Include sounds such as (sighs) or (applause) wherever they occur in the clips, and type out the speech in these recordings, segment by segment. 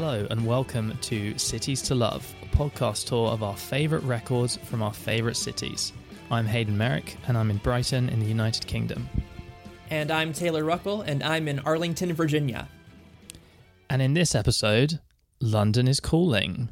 Hello, and welcome to Cities to Love, a podcast tour of our favourite records from our favourite cities. I'm Hayden Merrick, and I'm in Brighton in the United Kingdom. And I'm Taylor Ruckle, and I'm in Arlington, Virginia. And in this episode, London is calling.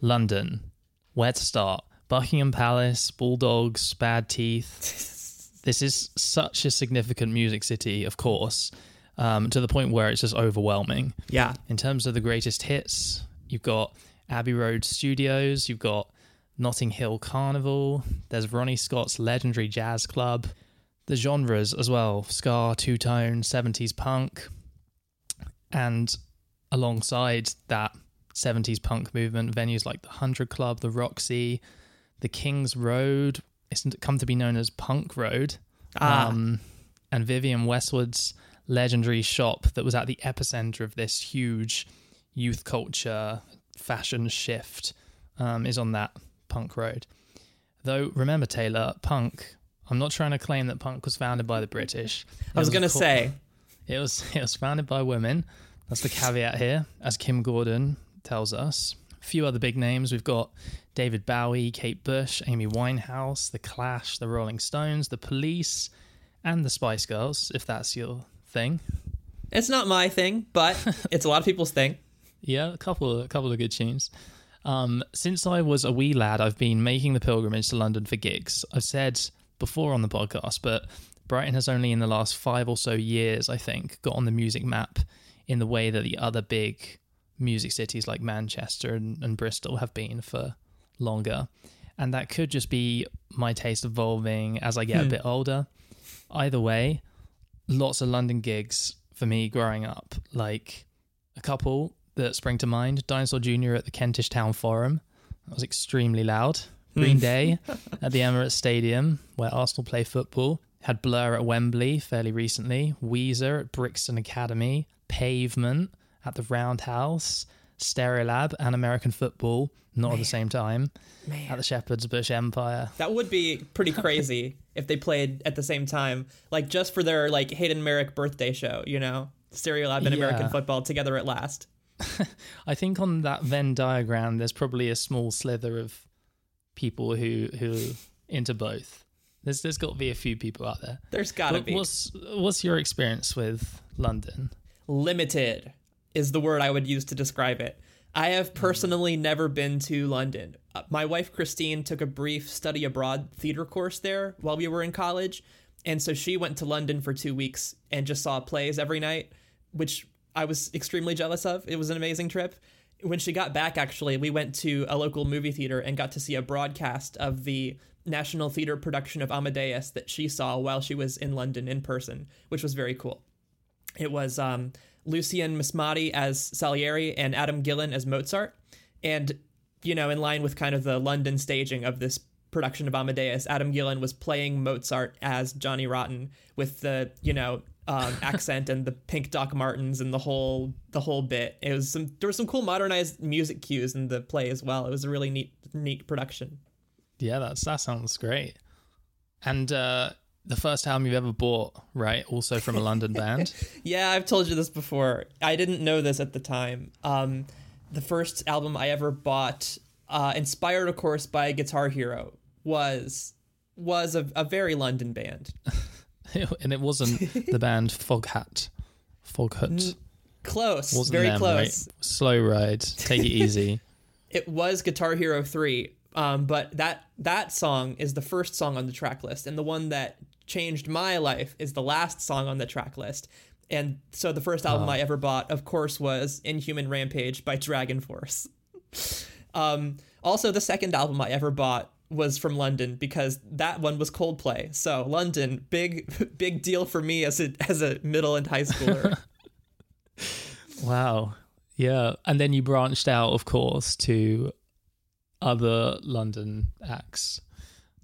London. Where to start? Buckingham Palace, Bulldogs, Bad Teeth. (laughs) this is such a significant music city, of course, um, to the point where it's just overwhelming. Yeah. In terms of the greatest hits, you've got Abbey Road Studios, you've got Notting Hill Carnival, there's Ronnie Scott's legendary jazz club, the genres as well ska, two tone, 70s punk, and alongside that 70s punk movement, venues like the 100 Club, the Roxy, the King's Road, it's come to be known as Punk Road, Ah. um, and Vivienne Westwood's legendary shop that was at the epicenter of this huge youth culture fashion shift um, is on that punk road. Though, remember, Taylor, punk, I'm not trying to claim that punk was founded by the British. (laughs) I was It going to co- say, it was it was founded by women. That's the caveat here, as Kim Gordon tells us. A few other big names. We've got David Bowie, Kate Bush, Amy Winehouse, The Clash, The Rolling Stones, The Police, and the Spice Girls, if that's your thing. it's not my thing, but (laughs) it's a lot of people's thing. Yeah, a couple a couple of good tunes. Um, since I was a wee lad, I've been making the pilgrimage to London for gigs. I've said before on the podcast, but Brighton has only in the last five or so years, I think, got on the music map in the way that the other big music cities like Manchester and, and Bristol have been for longer. And that could just be my taste evolving as I get a bit older. Either way, lots of London gigs for me growing up. Like a couple that spring to mind Dinosaur Jr. at the Kentish Town Forum. That was extremely loud. Green hmm. Day (laughs) at the Emirates Stadium, where Arsenal play football. Had Blur at Wembley fairly recently. Weezer at Brixton Academy. Pavement at the Roundhouse. Stereolab and American football, not at the same time. At the Shepherd's Bush Empire. That would be pretty (laughs) crazy if they played at the same time, like just for their like Hayden Merrick birthday show, you know, Stereolab and American football together at last. (laughs) I think on that Venn diagram, there's probably a small slither of people who who into both. There's there's got to be a few people out there. There's gotta But be what's what's your experience with London? limited is the word I would use to describe it. I have personally never been to London. Uh, my wife Christine took a brief study abroad theater course there while we were in college, and so she went to London for 2 weeks and just saw plays every night, which I was extremely jealous of. It was an amazing trip. When she got back actually, we went to a local movie theater and got to see a broadcast of the National Theater production of Amadeus that she saw while she was in London in person, which was very cool. It was um, Lucian Msamati as Salieri and Adam Gillen as Mozart. And, you know, in line with kind of the London staging of this production of Amadeus, Adam Gillen was playing Mozart as Johnny Rotten with the, you know, um, (laughs) accent and the pink Doc Martens and the whole the whole bit. It was some there were some cool modernized music cues in the play as well. It was a really neat neat production. Yeah, that's that sounds great. And uh, the first album you've ever bought, right? Also from a London (laughs) band. Yeah, I've told you this before. I didn't know this at the time. Um, the first album I ever bought, uh, inspired of course by Guitar Hero, was was a, a very London band. (laughs) and it wasn't the band (laughs) Foghat. Foghat. Close, Wasn't very them, close. right? Slow ride. Take it easy. It was Guitar Hero three, um, but that that song is the first song on the track list, and the one that changed my life is the last song on the track list. And so the first album I ever bought, of course, was Inhuman Rampage by DragonForce. (laughs) Um, also, the second album I ever bought was from London because that one was Coldplay. So London, big (laughs) big deal for me as a as a middle and high schooler. (laughs) Wow. Yeah. And then you branched out, of course, to other London acts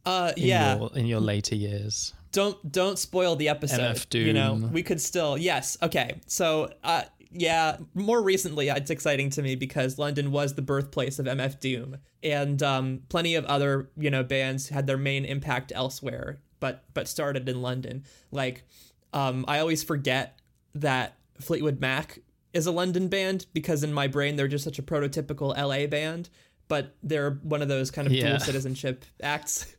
Uh, in yeah. your in your later years. Don't don't spoil the episode. MF You know, we could still yes. Okay, so uh, yeah, more recently it's exciting to me because London was the birthplace of MF Doom, and um, plenty of other you know bands had their main impact elsewhere, but but started in London. Like um, I always forget that Fleetwood Mac is a London band because in my brain they're just such a prototypical LA band, but they're one of those kind of Yeah. dual (laughs) citizenship acts.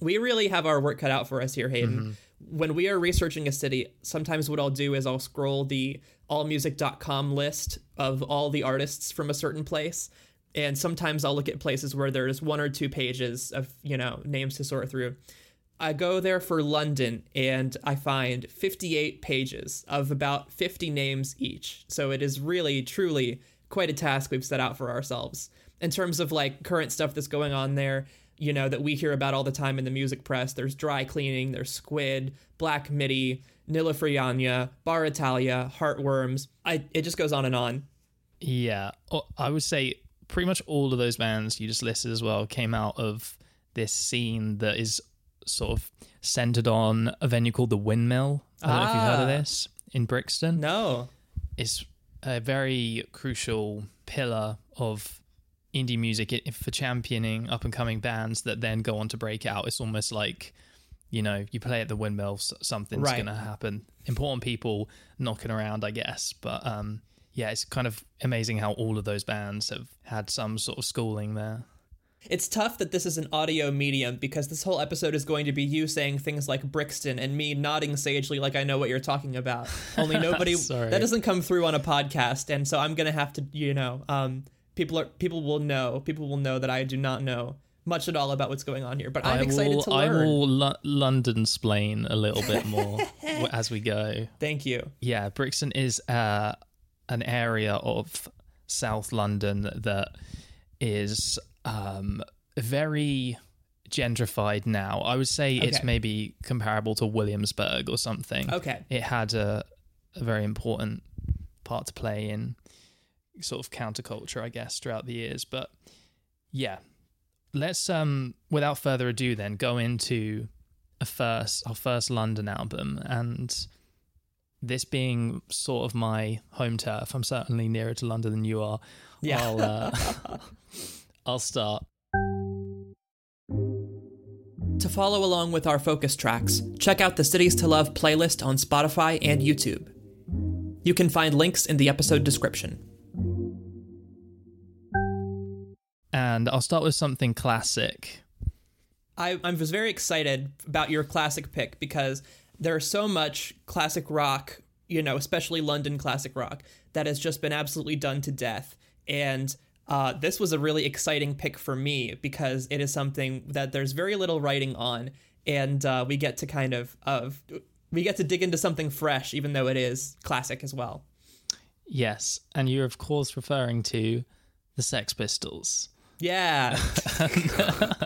We really have our work cut out for us here, Hayden. Mm-hmm. When we are researching a city, sometimes what I'll do is I'll scroll the allmusic.com list of all the artists from a certain place. And sometimes I'll look at places where there's one or two pages of, you know, names to sort through. I go there for London and I find 58 pages of about 50 names each. So it is really, truly quite a task we've set out for ourselves. In terms of like current stuff that's going on there, you know, that we hear about all the time in the music press, there's dry cleaning, there's squid, black midi, Nilüfer Yanya, Bar Italia, heartworms. I, it just goes on and on. Yeah, Oh, I would say pretty much all of those bands you just listed as well came out of this scene that is sort of centered on a venue called the Windmill. I don't know if you've heard of Ah. this in Brixton. No. It's a very crucial pillar of indie music for championing up and coming bands that then go on to break out. It's almost like, you know, you play at the Windmill, s- something's Right. going to happen. Important people knocking around, I guess. But um, yeah, it's kind of amazing how all of those bands have had some sort of schooling there. It's tough that this is an audio medium because this whole episode is going to be you saying things like Brixton and me nodding sagely like I know what you're talking about. Only (laughs) nobody that doesn't come through on a podcast, and so I'm gonna have to, you know, um, people are people will know, people will know that I do not know much at all about what's going on here. But I'm I excited will, to I will Lo- London splain a little bit more (laughs) as we go. Thank you. yeah, Brixton is uh, an area of South London that is um, very gentrified now. I would say it's maybe comparable to Williamsburg or something. Okay. It had a, a very important part to play in sort of counterculture, I guess, throughout the years. But yeah, let's um, without further ado, then go into a first our first London album, and this being sort of my home turf, I'm certainly nearer to London than you are. Yeah. I'll uh, (laughs) I'll start. To follow along with our focus tracks, check out the Cities to Love playlist on Spotify and YouTube. You can find links in the episode description. And I'll start with something classic. I, I was very excited about your classic pick because there's so much classic rock, you know, especially London classic rock, that has just been absolutely done to death. And uh, this was a really exciting pick for me because it is something that there's very little writing on, and uh, we get to kind of of we get to dig into something fresh, even though it is classic as well. Yes, and you're of course referring to the Sex Pistols. Yeah. (laughs)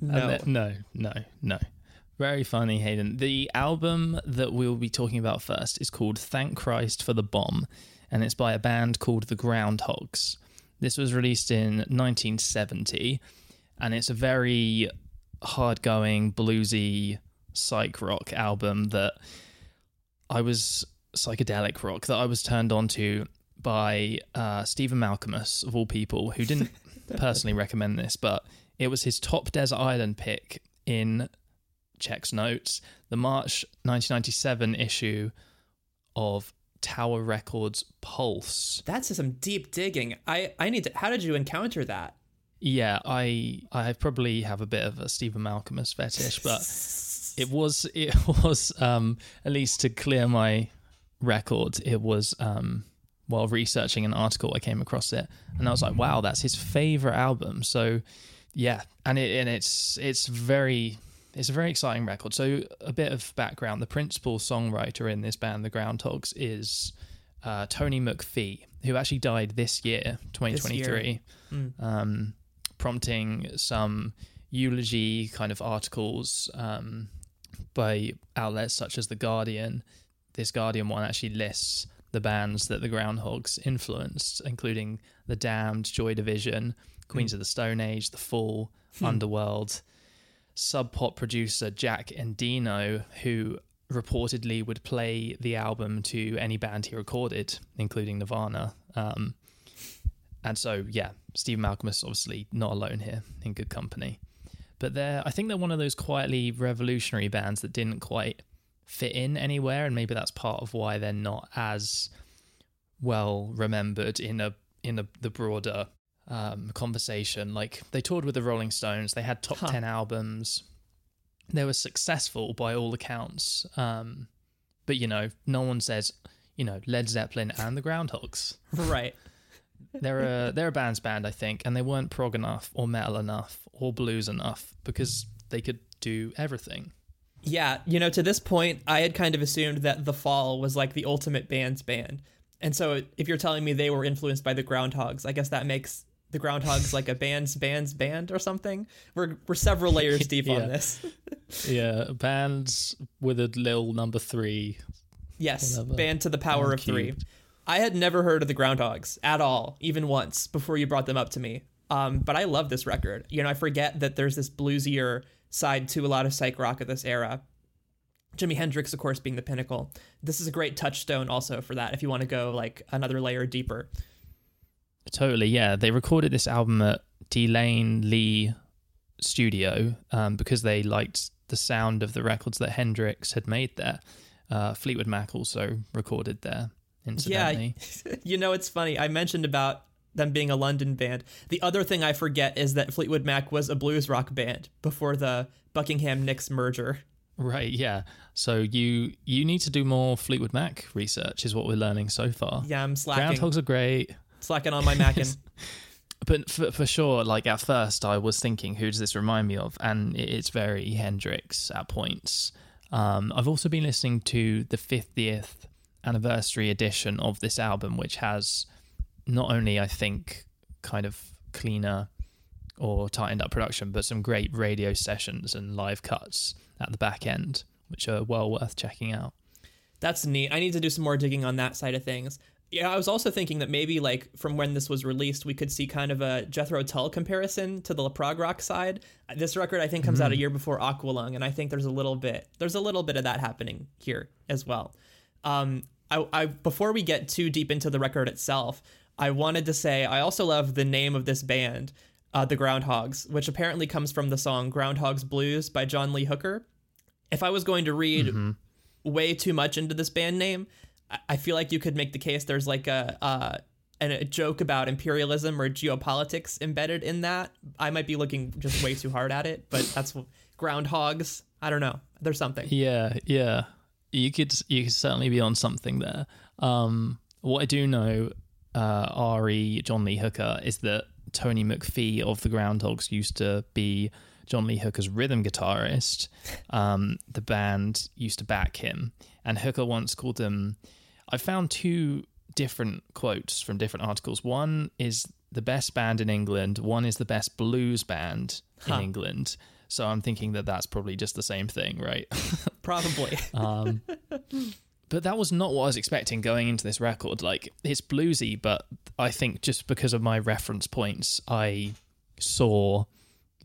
No. the- no, no, no. Very funny, Hayden. The album that we'll be talking about first is called Thank Christ for the Bomb, and it's by a band called the Groundhogs. This was released in 1970, and it's a very hard-going, bluesy psych rock album that I was psychedelic rock that I was turned on to by uh, Stephen Malkmus of all people, who didn't personally recommend this, but it was his top desert island pick in checks notes the March 1997 issue of Tower Records Pulse. That's some deep digging. I I need to. How did you encounter that? Yeah, I I probably have a bit of a Stephen Malkmus fetish, but (laughs) it was it (laughs) was um at least to clear my record it was um while researching an article i came across it and i was like wow that's his favorite album. So yeah and it and it's it's very it's a very exciting record. So a bit of background the principal songwriter in this band the groundhogs is uh, tony mcphee who actually died this year 2023 um, prompting some eulogy kind of articles um, by outlets such as The Guardian. This Guardian one actually lists the bands that the Groundhogs influenced, including The Damned, Joy Division, Queens of the Stone Age, The Fall, Underworld. Sub Pop producer Jack Endino, who reportedly would play the album to any band he recorded, including Nirvana. Um, and so, yeah, Steve Malkmus obviously not alone here in good company. But they're, I think they're one of those quietly revolutionary bands that didn't quite fit in anywhere, and maybe that's part of why they're not as well remembered in a in a, the broader um, conversation. Like they toured with the Rolling Stones, they had top Huh. ten albums. They were successful by all accounts. Um, but you know, no one says you know Led Zeppelin and the Groundhogs. (laughs) right. They're a they're a band's band, I think, and they weren't prog enough or metal enough or blues enough because they could do everything. Yeah, you know, to this point, I had kind of assumed that The Fall was like the ultimate band's band. And so if you're telling me they were influenced by the Groundhogs, I guess that makes the Groundhogs like a band's band's band or something. We're we're several layers (laughs) deep Yeah. on this. (laughs) Yeah, bands with a little number three. Yes, Whatever. band to the power of three. I had never heard of the Groundhogs at all, even once, before you brought them up to me. Um, but I love this record. You know, I forget that there's this bluesier side to a lot of psych rock of this era. Jimi Hendrix, of course, being the pinnacle. This is a great touchstone also for that if you want to go like another layer deeper. Totally, yeah. They recorded this album at De Lane Lea Studio um, because they liked the sound of the records that Hendrix had made there. Uh, Fleetwood Mac also recorded there, incidentally. Yeah, (laughs) you know, it's funny. I mentioned about them being a London band. The other thing I forget is that Fleetwood Mac was a blues rock band before the Buckingham Nicks merger. Right, yeah. So you you need to do more Fleetwood Mac research, is what we're learning so far. Yeah, I'm slacking, Groundhogs are great. slacking on my Mackin. (laughs) but for, for sure like at first i was thinking who does this remind me of and it's very hendrix at points um, i've also been listening to the 50th anniversary edition of this album which has not only i think kind of cleaner or tightened up production but some great radio sessions and live cuts at the back end which are well worth checking out That's neat. I need to do some more digging on that side of things. Yeah, I was also thinking that maybe like from when this was released, we could see kind of a Jethro Tull comparison to the prog rock side. This record I think comes out a year before Aqualung, and I think there's a little bit there's a little bit of that happening here as well. Um, I, I before we get too deep into the record itself, I wanted to say I also love the name of this band, uh, the Groundhogs, which apparently comes from the song Groundhogs Blues by John Lee Hooker. If I was going to read way too much into this band name, I- I feel like you could make the case there's like a uh, a joke about imperialism or geopolitics embedded in that. I might be looking just way too hard at it, but that's groundhogs. I don't know. There's something. Yeah, yeah. You could you could certainly be on something there. Um, what I do know, uh, Re John Lee Hooker is that Tony McPhee of the Groundhogs used to be John Lee Hooker's rhythm guitarist. Um, the band used to back him, and Hooker once called them. I found two different quotes from different articles. One is the best band in England. One is the best blues band Huh. in England. So I'm thinking that that's probably just the same thing, right? (laughs) Probably. Um, (laughs) but that was not what I was expecting going into this record. Like it's bluesy, but I think just because of my reference points, I saw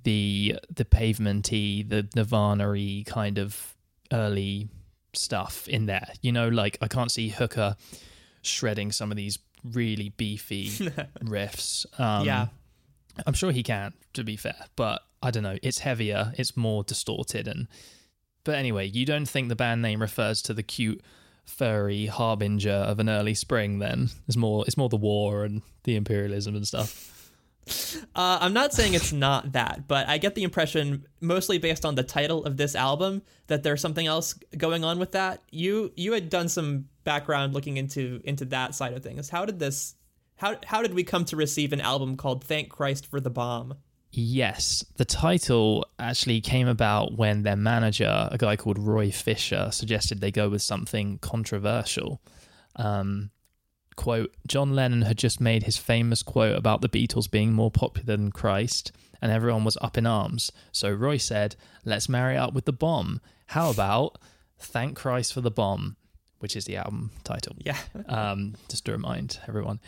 the the pavementy, the Nirvana-y kind of early stuff in there. You know, like I can't see Hooker shredding some of these really beefy (laughs) riffs. Um, yeah. I'm sure he can, to be fair, but I don't know. It's heavier, it's more distorted, and but anyway, you don't think the band name refers to the cute, furry harbinger of an early spring? Then it's more it's more the war and the imperialism and stuff. Uh, I'm not saying it's not that, but I get the impression, mostly based on the title of this album, that there's something else going on with that. You you had done some background looking into into that side of things. How did this? How how did we come to receive an album called "Thank Christ for the Bomb"? Yes, the title actually came about when their manager, a guy called Roy Fisher, suggested they go with something controversial. Um, quote John Lennon had just made his famous quote about the Beatles being more popular than Christ, and everyone was up in arms. So Roy said, Let's marry up with the bomb. How about Thank Christ for the Bomb, which is the album title Yeah, (laughs) um, just to remind everyone.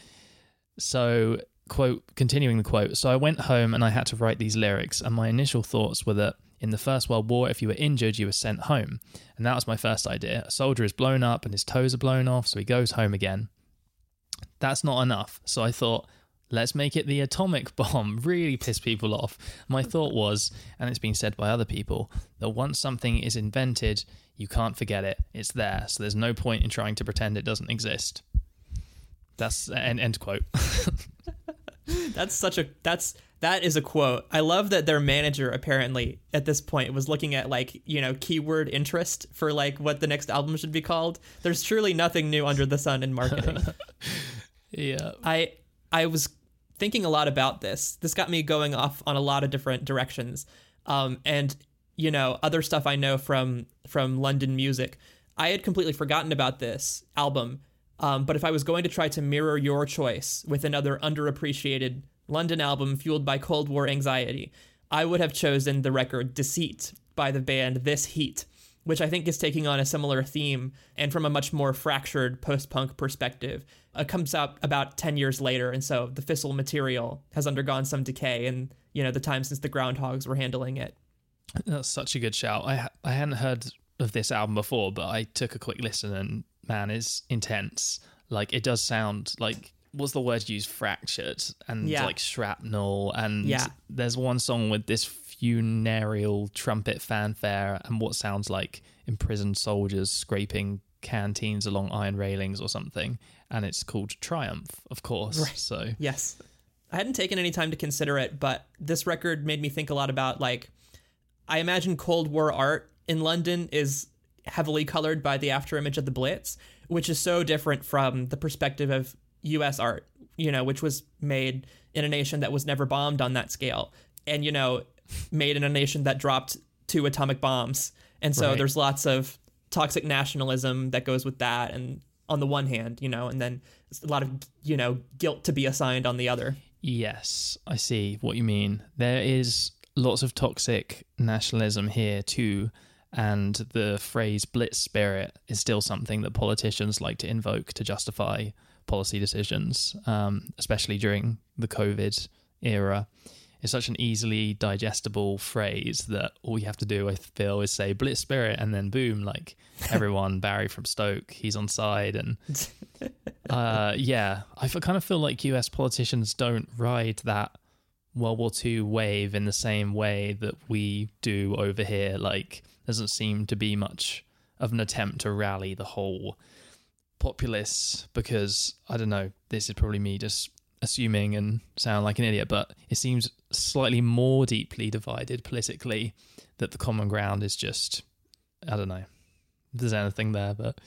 So, quote, continuing the quote. So I went home and I had to write these lyrics, and my initial thoughts were that in the First World War, if you were injured, you were sent home. And that was my first idea. A soldier is blown up and his toes are blown off, so he goes home again. That's not enough. So I thought, let's make it the atomic (laughs) bomb. Really piss people off. My thought was, and it's been said by other people, that once something is invented, you can't forget it. It's there. So there's no point in trying to pretend it doesn't exist. That's end end quote. (laughs) (laughs) That's such a that's that is a quote. I love that their manager apparently at this point was looking at like, you know, keyword interest for like what the next album should be called. There's truly nothing new under the sun in marketing. (laughs) yeah. I I was thinking a lot about this. This got me going off on a lot of different directions. Um, and you know, other stuff I know from from London music. I had completely forgotten about this album. Um, but if I was going to try to mirror your choice with another underappreciated London album fueled by Cold War anxiety, I would have chosen the record Deceit by the band This Heat, which I think is taking on a similar theme and from a much more fractured post punk perspective. It comes out about 10 years later, and so the fissile material has undergone some decay in you know the time since the Groundhogs were handling it. That's such a good shout. I I hadn't heard of this album before, but I took a quick listen and man, is intense. Like it does sound like what's the word used? Fractured and Yeah. like shrapnel. And Yeah. there's one song with this funereal trumpet fanfare and what sounds like imprisoned soldiers scraping canteens along iron railings or something. And it's called Triumph, of course. Right. So Yes. I hadn't taken any time to consider it, but this record made me think a lot about like I imagine Cold War art in London is heavily colored by the afterimage of the Blitz, which is so different from the perspective of US art, you know, which was made in a nation that was never bombed on that scale. And, you know, made in a nation that dropped two atomic bombs. And so Right. there's lots of toxic nationalism that goes with that and on the one hand, you know, and then a lot of, you know, guilt to be assigned on the other. Yes, I see what you mean. There is lots of toxic nationalism here too, and the phrase blitz spirit is still something that politicians like to invoke to justify policy decisions, um, especially during the COVID era. It's such an easily digestible phrase that all you have to do, I feel, is say blitz spirit, and then boom, like (laughs) everyone, Barry from Stoke, he's on side, and (laughs) uh, yeah, I f- kind of feel like US politicians don't ride that World War II wave in the same way that we do over here. Like, doesn't seem to be much of an attempt to rally the whole populace because I don't know. This is probably me just assuming and sound like an idiot, but it seems slightly more deeply divided politically that the common ground is just I don't know. There's anything there, but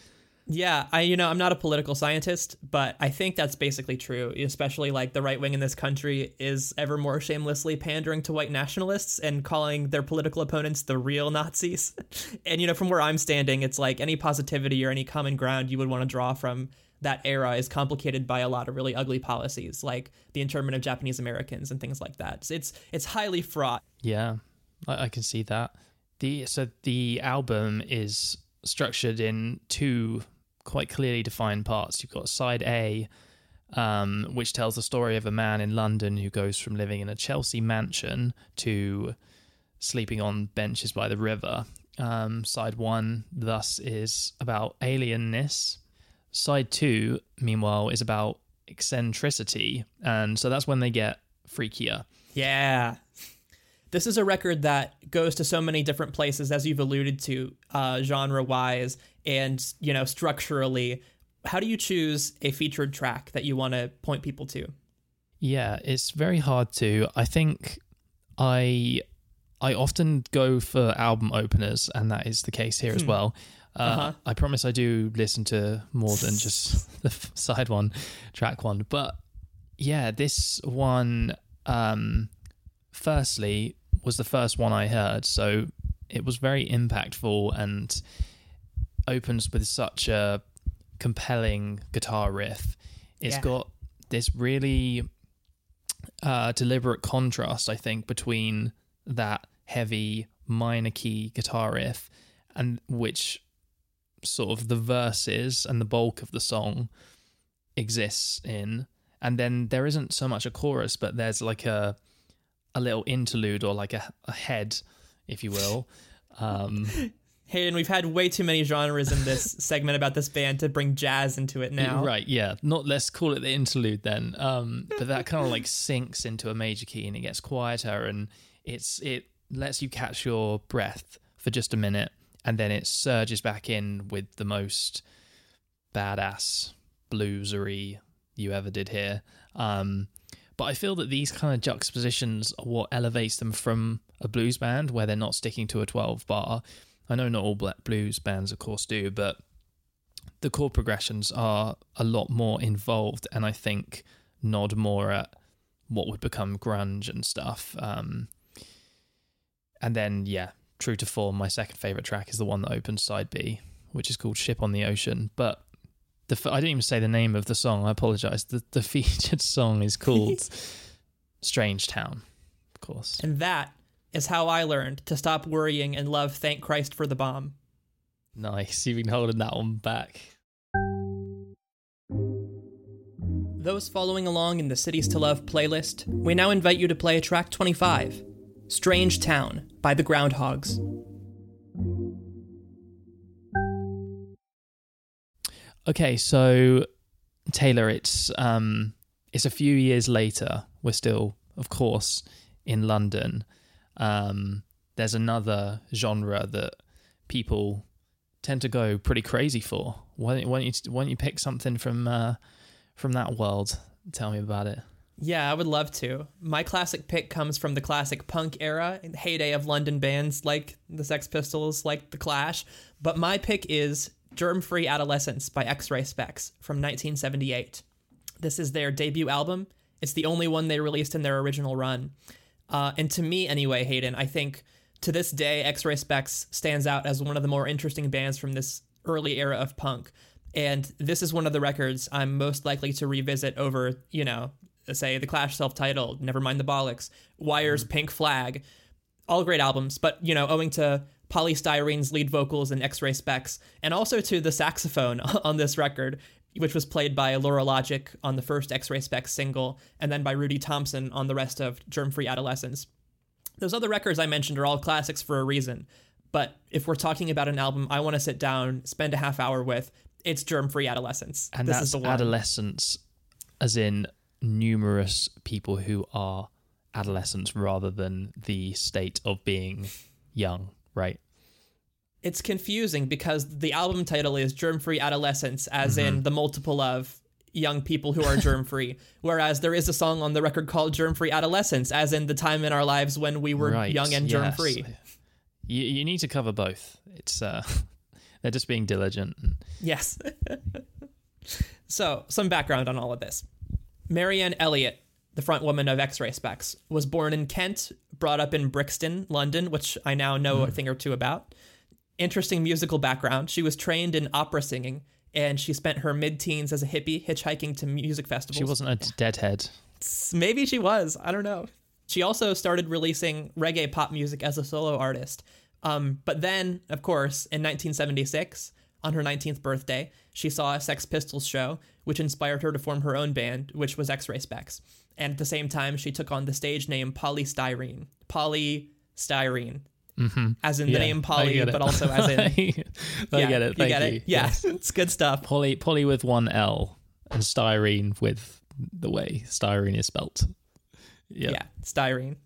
Yeah, I you know, I'm not a political scientist, but I think that's basically true, especially like the right wing in this country is ever more shamelessly pandering to white nationalists and calling their political opponents the real Nazis. (laughs) and you know, from where I'm standing, it's like any positivity or any common ground you would want to draw from that era is complicated by a lot of really ugly policies like the internment of Japanese Americans and things like that. It's it's highly fraught. Yeah, I, I can see that. The so the album is structured in two quite clearly defined parts. You've got side A, um, which tells the story of a man in London who goes from living in a Chelsea mansion to sleeping on benches by the river. Um, side one, thus, is about alienness. Side two, meanwhile, is about eccentricity, and so that's when they get freakier. Yeah. This is a record that goes to so many different places, as you've alluded to, uh, genre wise and, you know, structurally. How do you choose a featured track that you want to point people to? Yeah, it's very hard to. I think I I often go for album openers, and that is the case here as well. Uh, Uh-huh. I promise I do listen to more than just (laughs) the side one, track one. But yeah, this one, um, firstly, was the first one I heard, so it was very impactful and opens with such a compelling guitar riff. It's Yeah. got this really uh, deliberate contrast, I think, between that heavy minor key guitar riff and which sort of the verses and the bulk of the song exists in. And then there isn't so much a chorus, but there's like a a little interlude or like a, a head, if you will. (laughs) Um, Hayden, we've had way too many genres in this (laughs) segment about this band to bring jazz into it now. Right, yeah. Not let's call it the interlude then. Um, but that kind of like sinks into a major key and it gets quieter and it's it lets you catch your breath for just a minute and then it surges back in with the most badass bluesery you ever did here. Um, but I feel that these kind of juxtapositions are what elevates them from a blues band where they're not sticking to a 12 bar. I know not all black blues bands, of course, do, but the chord progressions are a lot more involved and I think nod more at what would become grunge and stuff. Um, and then, yeah, true to form, my second favorite track is the one that opens side B, which is called Ship on the Ocean. But the I didn't even say the name of the song. I apologize. The the (laughs) featured song is called (laughs) Strange Town, of course. And that is how I learned to stop worrying and love Thank Christ for the Bomb. Nice. You've been holding that one back. Those following along in the Cities to Love playlist, we now invite you to play track 25, Strange Town by the Groundhogs. Okay, so Taylor, it's um it's a few years later. We're still, of course, in London. Um there's another genre that people tend to go pretty crazy for. Why don't, why don't you why don't you pick something from uh, from that world? Tell me about it. Yeah, I would love to. My classic pick comes from the classic punk era, heyday of London bands like the Sex Pistols, like the Clash. But my pick is Germ Free Adolescence by X Ray Spex from 1978. This is their debut album. It's the only one they released in their original run. Uh, and to me, anyway, Hayden, I think to this day, X Ray Spex stands out as one of the more interesting bands from this early era of punk. And this is one of the records I'm most likely to revisit over, you know, say The Clash self titled, Nevermind the Bollocks, Wire's mm. Pink Flag, all great albums, but, you know, owing to Poly Styrene's lead vocals and X Ray Spex and also to the saxophone (laughs) on this record, which was played by Lora Logic on the first X Ray Spex single, and then by Rudi Thompson on the rest of Germ Free Adolescence. Those other records I mentioned are all classics for a reason. But if we're talking about an album I want to sit down, spend a half hour with, it's Germ Free Adolescence. And this that's adolescence, as in numerous people who are adolescents rather than the state of being young, right? It's confusing because the album title is Germ Free Adolescence, as mm-hmm. in the multiple of young people who are germ free. (laughs) Whereas there is a song on the record called Germ Free Adolescence, as in the time in our lives when we were right. young and germ free. Yes. You, you need to cover both. It's uh, (laughs) they're just being diligent. Yes. (laughs) so some background on all of this. Marianne Elliott, the front woman of X Ray Spex, was born in Kent, brought up in Brixton, London, which I now know mm. a thing or two about. Interesting musical background. She was trained in opera singing and she spent her mid-teens as a hippie hitchhiking to music festivals. She wasn't a deadhead. Maybe she was. I don't know. She also started releasing reggae pop music as a solo artist. Um, but then, of course, in 1976, on her 19th birthday, she saw a Sex Pistols show, which inspired her to form her own band, which was X Ray Spex. And at the same time, she took on the stage name Poly Styrene. Mm-hmm. As in yeah, the name Polly, but also as in. (laughs) I yeah, get it. Thank you get you. it. Yeah, yes. (laughs) it's good stuff. Polly, Polly with one L, and styrene with the way styrene is spelt. Yep. Yeah, styrene.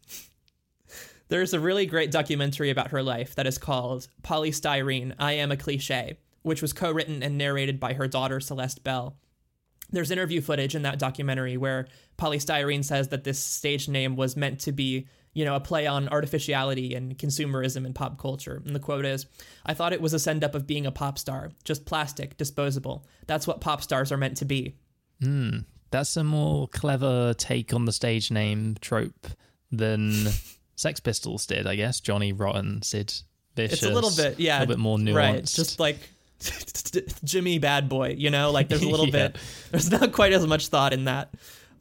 There's a really great documentary about her life that is called Poly Styrene I Am a Cliche, which was co written and narrated by her daughter, Celeste Bell. There's interview footage in that documentary where Poly Styrene says that this stage name was meant to be you know, a play on artificiality and consumerism and pop culture. And the quote is I thought it was a send up of being a pop star, just plastic, disposable. That's what pop stars are meant to be. Hmm. That's a more clever take on the stage name trope than (laughs) Sex Pistols did, I guess. Johnny Rotten, Sid Vicious. It's a little bit, yeah. A little bit more nuanced. Right. Just like (laughs) Jimmy Bad Boy, you know? Like there's a (laughs) little yeah. bit, there's not quite as much thought in that.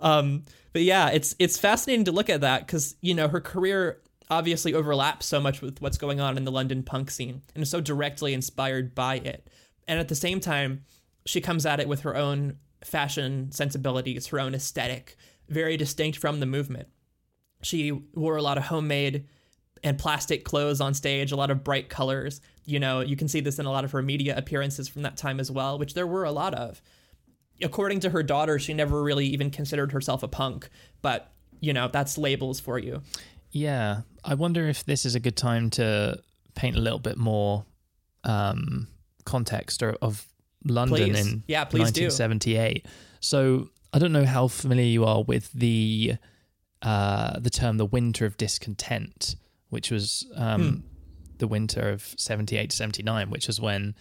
Um, but yeah, it's it's fascinating to look at that because you know her career obviously overlaps so much with what's going on in the London punk scene and is so directly inspired by it. And at the same time, she comes at it with her own fashion sensibilities, her own aesthetic, very distinct from the movement. She wore a lot of homemade and plastic clothes on stage, a lot of bright colors. You know, you can see this in a lot of her media appearances from that time as well, which there were a lot of according to her daughter, she never really even considered herself a punk. But, you know, that's labels for you. Yeah. I wonder if this is a good time to paint a little bit more um, context of London please. in yeah, please 1978. Do. So I don't know how familiar you are with the uh, the term the winter of discontent, which was um, the winter of 78 to 79, which was when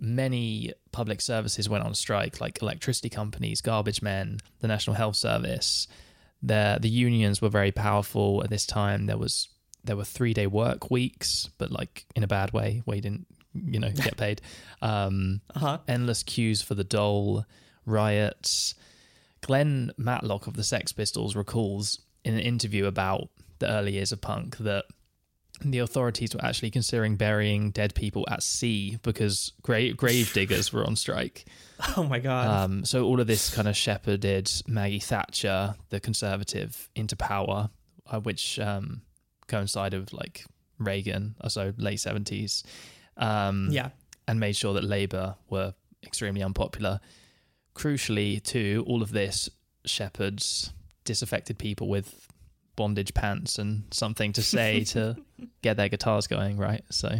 many public services went on strike, like electricity companies, garbage men, the National Health Service. The the unions were very powerful at this time. There was there were three day work weeks, but like in a bad way, where you didn't you know get paid. (laughs) Um, Uh-huh. endless queues for the dole, riots. Glenn Matlock of the Sex Pistols recalls in an interview about the early years of punk that the authorities were actually considering burying dead people at sea because grave, grave diggers were on strike. (laughs) Oh my god. Um, so all of this kind of shepherded Maggie Thatcher, the conservative, into power, uh, which um, coincided with like Reagan, uh, so late seventies, um, yeah. and made sure that Labour were extremely unpopular. Crucially, too, all of this shepherds disaffected people with bondage pants and something to say (laughs) to get their guitars going, right? So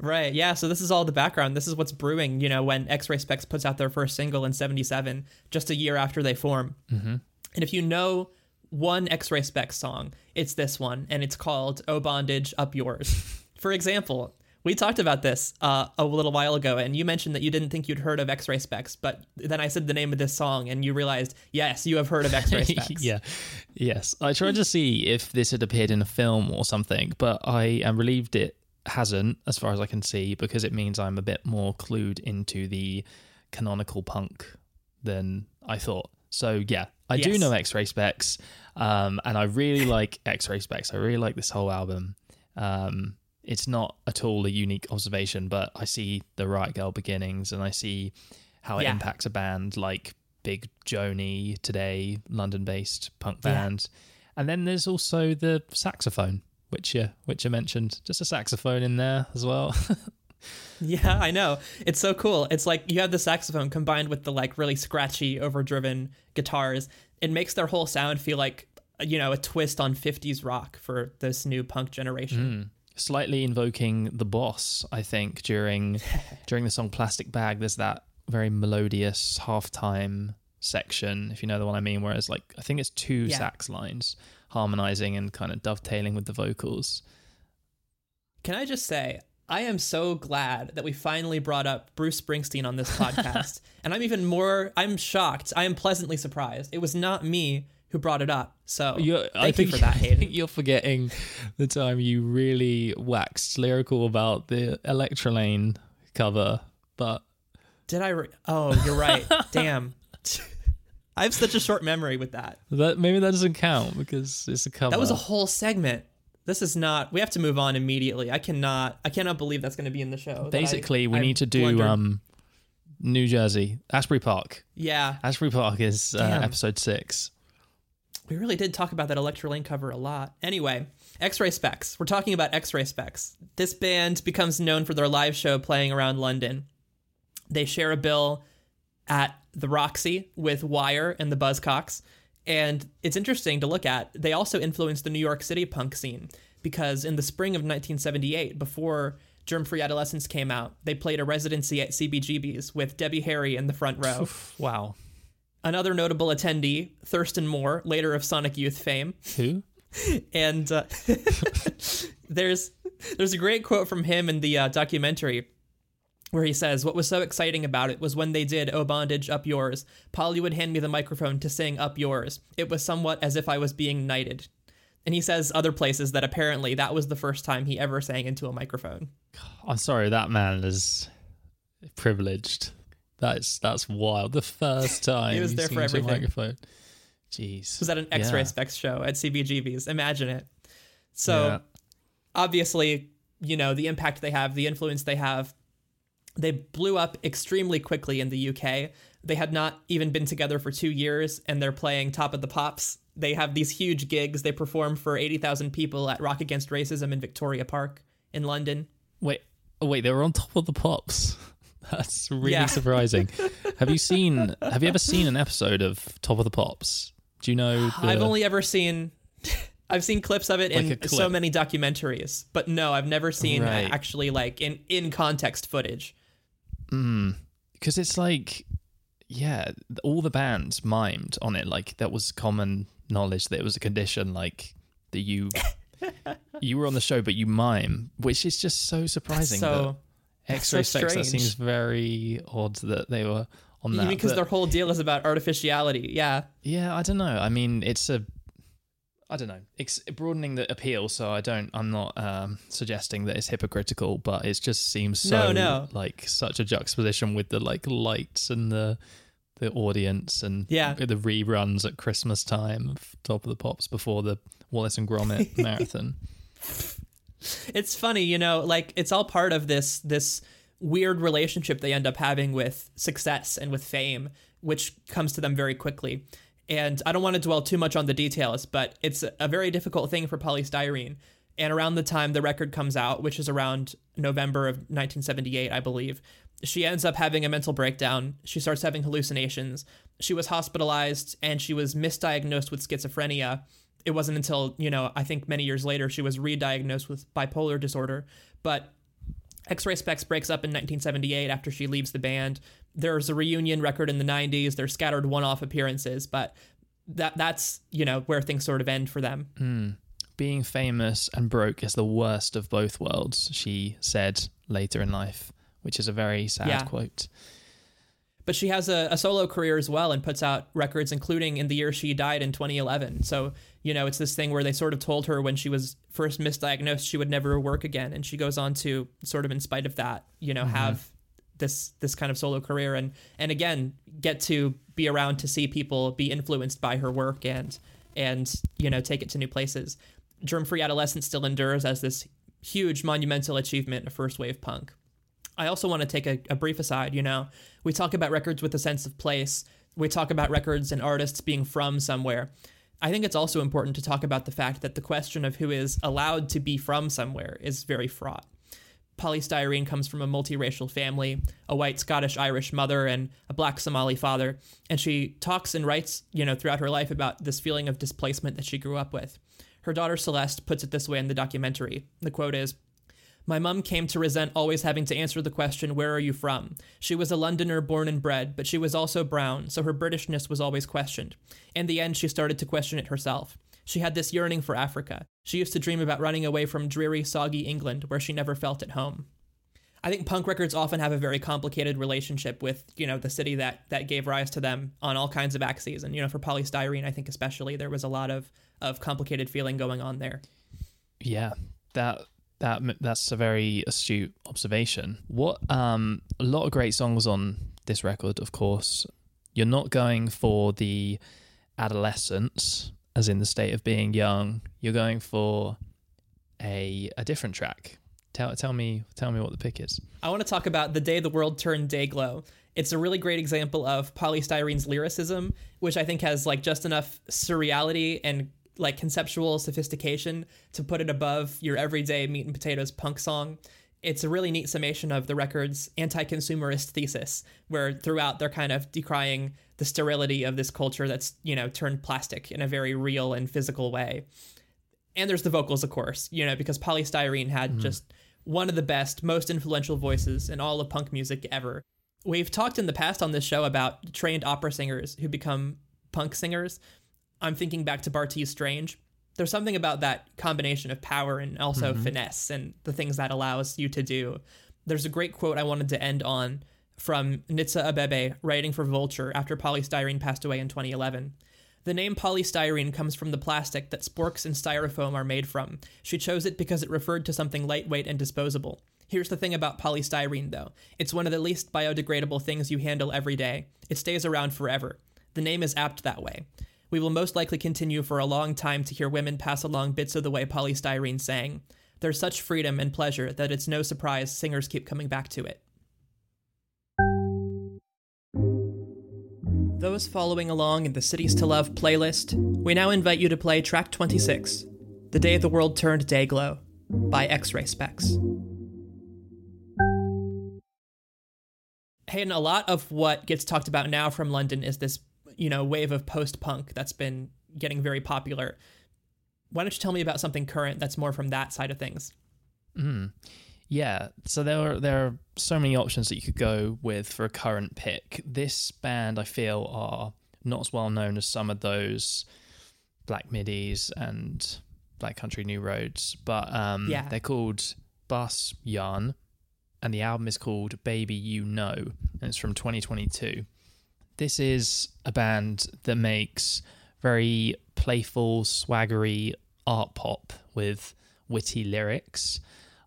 Right. Yeah. So this is all the background. This is what's brewing. You know, when X Ray Spex puts out their first single in '77, just a year after they form. Mm-hmm. And if you know one X Ray Spex song, it's this one, and it's called "Oh Bondage Up Yours." (laughs) For example, we talked about this uh, a little while ago, and you mentioned that you didn't think you'd heard of X Ray Spex, but then I said the name of this song, and you realized, yes, you have heard of X Ray (laughs) Specs. yeah, yes. I tried to see if this had appeared in a film or something, but I am relieved it hasn't, as far as I can see, because it means I'm a bit more clued into the canonical punk than I thought. So yeah, I do know X-Ray Spex, um, and I really like X-Ray Spex. I really like this whole album. Um, it's not at all a unique observation, but I see the Riot Grrrl beginnings, and I see how it Yeah. impacts a band like Big Joanie today, London-based punk Yeah. band, and then there's also the saxophone, which you which you mentioned, just a saxophone in there as well. (laughs) Yeah, I know. It's so cool. It's like you have the saxophone combined with the like really scratchy, overdriven guitars. It makes their whole sound feel like you know a twist on 50s rock for this new punk generation. Hmm. Slightly invoking the boss, I think during (laughs) during the song "Plastic Bag." There's that very melodious halftime section, if you know the one I mean. Whereas, like, I think it's two Yeah. sax lines harmonizing and kind of dovetailing with the vocals. Can I just say, I am so glad that we finally brought up Bruce Springsteen on this (laughs) podcast. and I'm even more, I'm shocked. I am pleasantly surprised. It was not me who brought it up. So You're, thank I you think for that, (laughs) I Hayden. think you're forgetting the time you really waxed lyrical about the Electrelane cover, but Did I? Re- oh, you're right. (laughs) Damn. I have such a short memory with that. that maybe that doesn't count because it's a cover. That was a whole segment. This is not. We have to move on immediately. I cannot. I cannot believe that's going to be in the show. that I- Basically, we I need to do blundered. um, New Jersey, Asbury Park. Yeah, Asbury Park is uh, episode six. We really did talk about that Electrelane cover a lot. Anyway, X-Ray Spex. We're talking about X-Ray Spex. This band becomes known for their live show playing around London. They share a bill at the Roxy with Wire and the Buzzcocks. And it's interesting to look at. They also influenced the New York City punk scene because in the spring of 1978, before Germ Free Adolescence came out, they played a residency at CBGB's with Debbie Harry in the front row. Wow. Another notable attendee, Thurston Moore, later of Sonic Youth fame. Who? (laughs) And uh, (laughs) there's there's a great quote from him in the uh, documentary where he says, "What was so exciting about it was when they did Oh Bondage Up Yours. Polly would hand me the microphone to sing Up Yours. It was somewhat as if I was being knighted." And he says other places that apparently that was the first time he ever sang into a microphone. I'm sorry, that man is privileged. That's that's wild. The first (laughs) time he was there for everything. microphone. Jeez. was at an X-Ray Yeah. Specs show at CBGB's. Imagine it. So Yeah. obviously, you know, the impact they have, the influence they have, they blew up extremely quickly in the UK. They had not even been together for two years, and they're playing Top of the Pops. They have these huge gigs. They perform for 80,000 people at Rock Against Racism in Victoria Park in London. Wait, oh, wait, they were on top of the pops. (laughs) That's really Yeah. surprising. have you seen? Have you ever seen an episode of Top of the Pops? Do you know? The, I've only ever seen. (laughs) I've seen clips of it Like in so many documentaries, but no, I've never seen Right. actually like in in context footage. Hmm. because it's like yeah, all the bands mimed on it. Like that was common knowledge that it was a condition. Like that you (laughs) you were on the show, but you mime, which is just so surprising. so X-ray so specs. That seems very odd that they were on that. because their whole deal is about artificiality? Yeah. Yeah, I don't know. I mean, it's a, I don't know, it's broadening the appeal. So I don't, I'm not um, suggesting that it's hypocritical, but it just seems so No, no. like such a juxtaposition with the like lights and the the audience and Yeah. the reruns at Christmas time of Top of the Pops before the Wallace and Gromit (laughs) marathon. It's funny you know like it's all part of this this weird relationship they end up having with success and with fame which comes to them very quickly. And i don't want to dwell too much on the details but it's a very difficult thing for Poly Styrene. And around the time the record comes out which is around november of 1978 i believe she ends up having a mental breakdown. She starts having hallucinations. She was hospitalized and she was misdiagnosed with schizophrenia it wasn't until you know i think many years later she was re-diagnosed with bipolar disorder. But X-Ray Spex breaks up in 1978 after she leaves the band. There's a reunion record in the 90s there's scattered one-off appearances but that that's you know where things sort of end for them. Hmm. Being famous and broke is the worst of both worlds, she said later in life, which is a very sad Yeah. quote. But she has a, a solo career as well and puts out records including in the year she died in 2011 so you know it's this thing where they sort of told her when she was first misdiagnosed she would never work again. And she goes on to sort of in spite of that you know mm-hmm. have this this kind of solo career. And and again get to be around to see people be influenced by her work and and you know take it to new places. Germfree Adolescents still endures as this huge monumental achievement of first wave punk I also want to take a, a brief aside. You know, we talk about records with a sense of place. We talk about records and artists being from somewhere. I think it's also important to talk about the fact that the question of who is allowed to be from somewhere is very fraught. Poly Styrene comes from a multiracial family, a white Scottish Irish mother and a black Somali father, and she talks and writes, you know, throughout her life about this feeling of displacement that she grew up with. Her daughter Celeste puts it this way in the documentary. The quote is, my mum came to resent always having to answer the question, Where are you from? She was a Londoner born and bred, but she was also brown, so her Britishness was always questioned. In the end, she started to question it herself. She had this yearning for Africa. She used to dream about running away from dreary, soggy England, where she never felt at home. I think punk records often have a very complicated relationship with, you know, the city that that gave rise to them on all kinds of axes. And, you know, for Poly Styrene, I think especially there was a lot of of complicated feeling going on there. Yeah, that that that's a very astute observation. What um a lot of great songs on this record, of course. You're not going for the adolescence as in the state of being young. You're going for a a different track. Tell tell me tell me what the pick is. I want to talk about The Day the World Turned Day-Glo. It's a really great example of Poly Styrene's lyricism, which I think has like just enough surreality and like conceptual sophistication to put it above your everyday meat and potatoes punk song. It's a really neat summation of the record's anti-consumerist thesis, where throughout they're kind of decrying the sterility of this culture that's, you know, turned plastic in a very real and physical way and there's the vocals, of course, you know, because Poly Styrene had mm-hmm. just one of the best, most influential voices in all of punk music ever. We've talked in the past on this show about trained opera singers who become punk singers. I'm thinking back to Bartees Strange. There's something about that combination of power and also mm-hmm. finesse and the things that allows you to do. There's a great quote I wanted to end on from Nitsuh Abebe writing for Vulture after Poly Styrene passed away in 2011. The name polystyrene comes from the plastic that sporks and styrofoam are made from. She chose it because it referred to something lightweight and disposable. Here's the thing about polystyrene, though it's one of the least biodegradable things you handle every day. It stays around forever. The name is apt that way. We will most likely continue for a long time to hear women pass along bits of the way Poly Styrene sang. There's such freedom and pleasure that it's no surprise singers keep coming back to it. Those following along in the Cities to Love playlist, we now invite you to play track 26, The Day the World Turned Day-Glo, by X Ray Spex. Hayden, a lot of what gets talked about now from London is this, you know, wave of post punk that's been getting very popular. Why don't you tell me about something current that's more from that side of things? Yeah, so there are there are so many options that you could go with for a current pick. This band, I feel, are not as well known as some of those Black Midis and Black Country New Roads, but um, Yeah. they're called Bas Jan, and the album is called Baby You Know, and it's from 2022. This is a band that makes very playful, swaggery art pop with witty lyrics.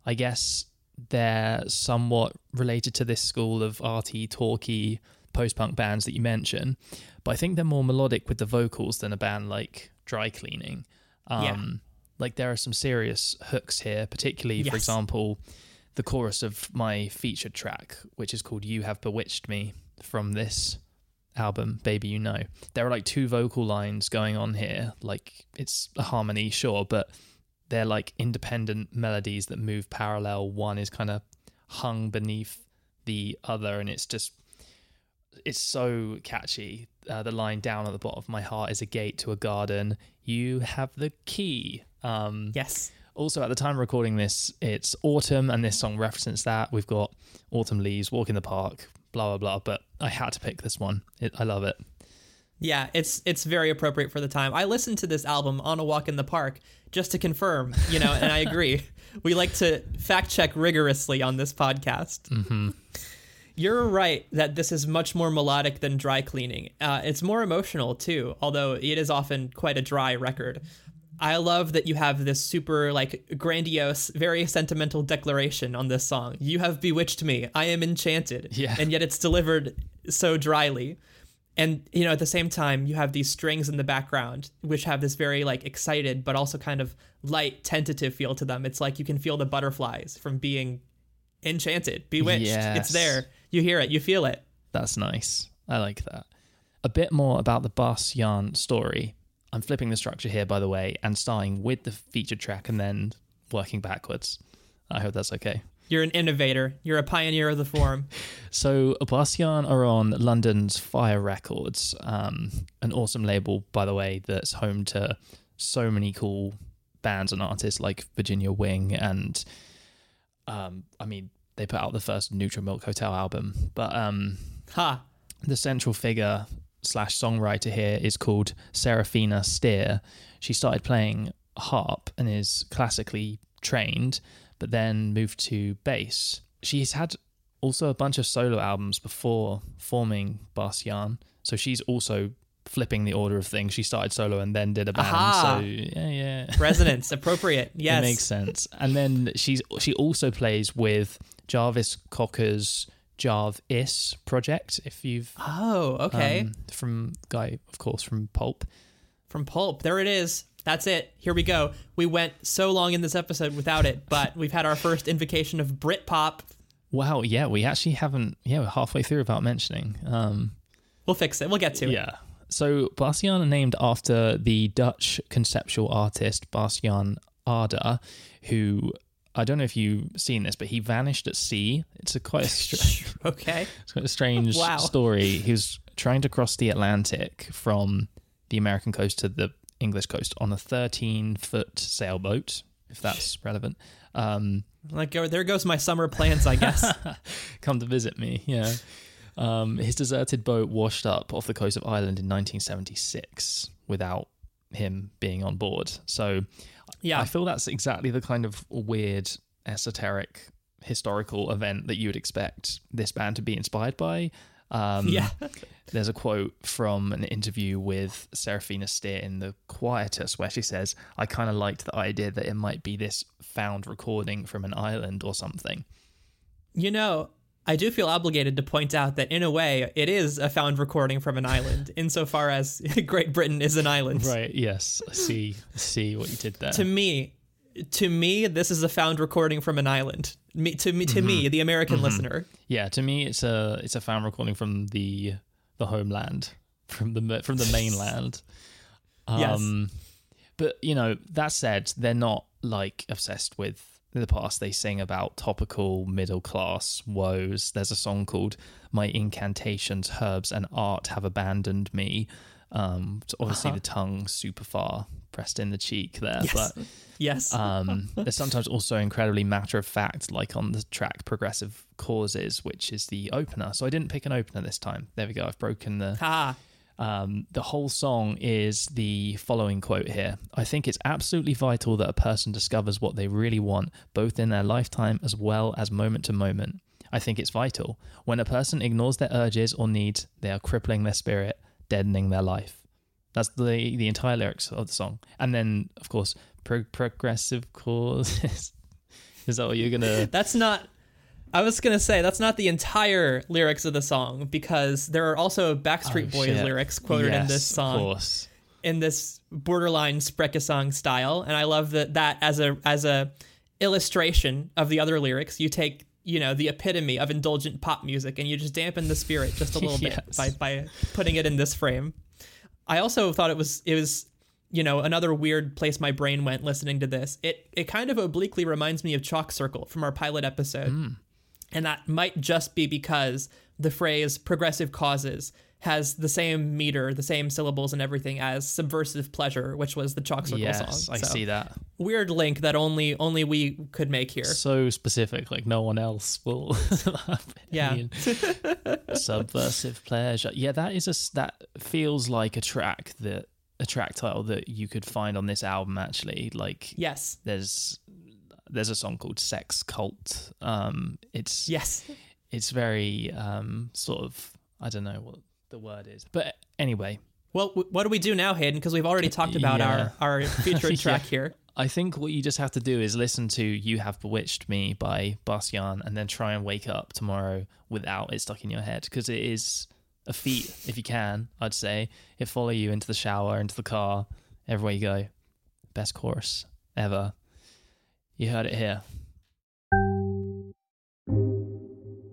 I guess they're somewhat related to this school of arty, talky post punk bands that you mentioned, but I think they're more melodic with the vocals than a band like Dry Cleaning. Um, Yeah. Like there are some serious hooks here, particularly, for example, the chorus of my featured track, which is called You Have Bewitched Me from this album, Baby You Know. There are like two vocal lines going on here. Like it's a harmony, sure, but they're like independent melodies that move parallel. One is kind of hung beneath the other, and it's just it's so catchy. Uh, the line down at the bottom of my heart is a gate to a garden. You have the key. Um, Yes. also, at the time of recording this, it's autumn, and this song references that. We've got autumn leaves, walk in the park, blah blah blah. But I had to pick this one. It, I love it. Yeah, it's it's very appropriate for the time. I listened to this album on a walk in the park just to confirm, you know, and I (laughs) agree. We like to fact check rigorously on this podcast. Mm-hmm. You're right that this is much more melodic than dry cleaning. Uh, it's more emotional too, although it is often quite a dry record. I love that you have this super like grandiose, very sentimental declaration on this song. You have bewitched me. I am enchanted. Yeah. And yet it's delivered so dryly. And you know, at the same time, you have these strings in the background which have this very like excited but also kind of light, tentative feel to them. It's like you can feel the butterflies from being enchanted, bewitched. Yes. It's there. You hear it, you feel it. That's nice. I like that. A bit more about the Bas Jan story. I'm flipping the structure here, by the way, and starting with the featured track and then working backwards. I hope that's okay. You're an innovator. You're a pioneer of the form. (laughs) So Yarn are on London's Fire Records, um, an awesome label, by the way, that's home to so many cool bands and artists like Virginia Wing and, um, I mean, they put out the first Neutral Milk Hotel album, but um, Ha. the central figure slash songwriter here is called Serafina Steer. She started playing harp and is classically trained, but then moved to bass. She's had also a bunch of solo albums before forming Bas Jan, so she's also flipping the order of things. She started solo and then did a band. Aha. So yeah, yeah. (laughs) Resonance, appropriate. Yes. It makes sense. And then she's she also plays with Jarvis Cocker's Jarvis project. If you've Oh, okay. um, from guy, of course, from Pulp. From Pulp. There it is. That's it. Here we go. We went so long in this episode without it, but (laughs) we've had our first invocation of Britpop. Wow, yeah, we actually haven't. Yeah, we're halfway through without mentioning. Um, We'll fix it. We'll get to it. yeah. So Bas Jan are named after the Dutch conceptual artist Bas Jan Ader, who I don't know if you've seen this, but he vanished at sea. It's a quite a, (laughs) str- Okay. it's quite a strange Wow. story. He was trying to cross the Atlantic from the American coast to the English coast on a 13 foot sailboat, if that's relevant. Um, Like there goes my summer plans, I guess. (laughs) come to visit me. Yeah. Um, his deserted boat washed up off the coast of Ireland in 1976 without him being on board. So Yeah. I feel that's exactly the kind of weird, esoteric, historical event that you would expect this band to be inspired by. Um, yeah. (laughs) there's a quote from an interview with Serafina Steer in The Quietus where she says, I kind of liked the idea that it might be this found recording from an island or something. You know, I do feel obligated to point out that in a way it is a found recording from an island, (laughs) insofar as (laughs) Great Britain is an island. Right. Yes. I see. I see what you did there. To me, to me, this is a found recording from an island. Me, to me, to Mm-hmm. me, the American listener. yeah. To me, it's a it's a found recording from the the homeland, (laughs) from the from the mainland. Yes. Um, But you know, that said, they're not like obsessed with the past. They sing about topical middle class woes. There's a song called "My Incantations, Herbs, and Art Have Abandoned Me." Um, so obviously Uh-huh. the tongue super far pressed in the cheek there, Yes. but Yes. um, (laughs) they're sometimes also incredibly matter of fact, like on the track Progressive Causes, which is the opener. So I didn't pick an opener this time. There we go. I've broken the. ha. Um, the whole song is the following quote here I think it's absolutely vital that a person discovers what they really want, both in their lifetime as well as moment to moment. I think it's vital. When a person ignores their urges or needs, they are crippling their spirit, deadening their life. That's the the entire lyrics of the song. And then, of course, pro- progressive causes. (laughs) Is that what you're gonna? That's not. I was gonna say that's not the entire lyrics of the song because there are also Backstreet Oh, Boys shit. lyrics quoted in this Yes, Of song course. in this borderline song style, and I love that that as a as a illustration of the other lyrics. You take you know the epitome of indulgent pop music and you just dampen the spirit just a little bit (laughs) by by putting it in this frame. I also thought it was it was you know another weird place my brain went listening to this. It it kind of obliquely reminds me of Chalk Circle from our pilot episode. Hmm. And that might just be because the phrase progressive causes has the same meter, the same syllables and everything as subversive pleasure, which was the Chalk Circle Yes, song. I So, see that. Weird link that only only we could make here. So specific, like no one else will. (laughs) Yeah. subversive pleasure. Yeah, that is a that feels like a track that a track title that you could find on this album. Actually, like Yes. there's there's a song called Sex Cult. Um, it's Yes. it's very um sort of I don't know what the word is, but anyway, Well, w- what do we do now, Hayden? Because we've already talked about Yeah. our our featured (laughs) Yeah. track here. I think what you just have to do is listen to "You Have Bewitched Me" by Bas Jan, and then try and wake up tomorrow without it stuck in your head because it is a feat if you can. I'd say it follow you into the shower, into the car, everywhere you go. Best chorus ever. You heard it here.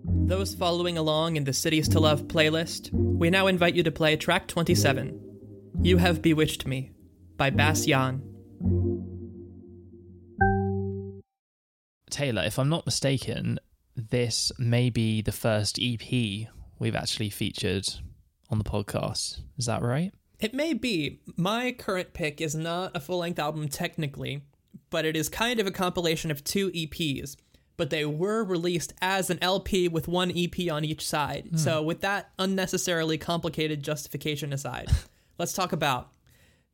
Those following along in the Cities to Love playlist, we now invite you to play track 27, You Have Bewitched Me, by Bas Jan. Taylor, if I'm not mistaken, this may be the first EP we've actually featured on the podcast. Is that right? It may be. My current pick is not a full length album technically, but it is kind of a compilation of two EPs. But they were released as an LP with one EP on each side. Hmm. So, with that unnecessarily complicated justification aside, (laughs) let's talk about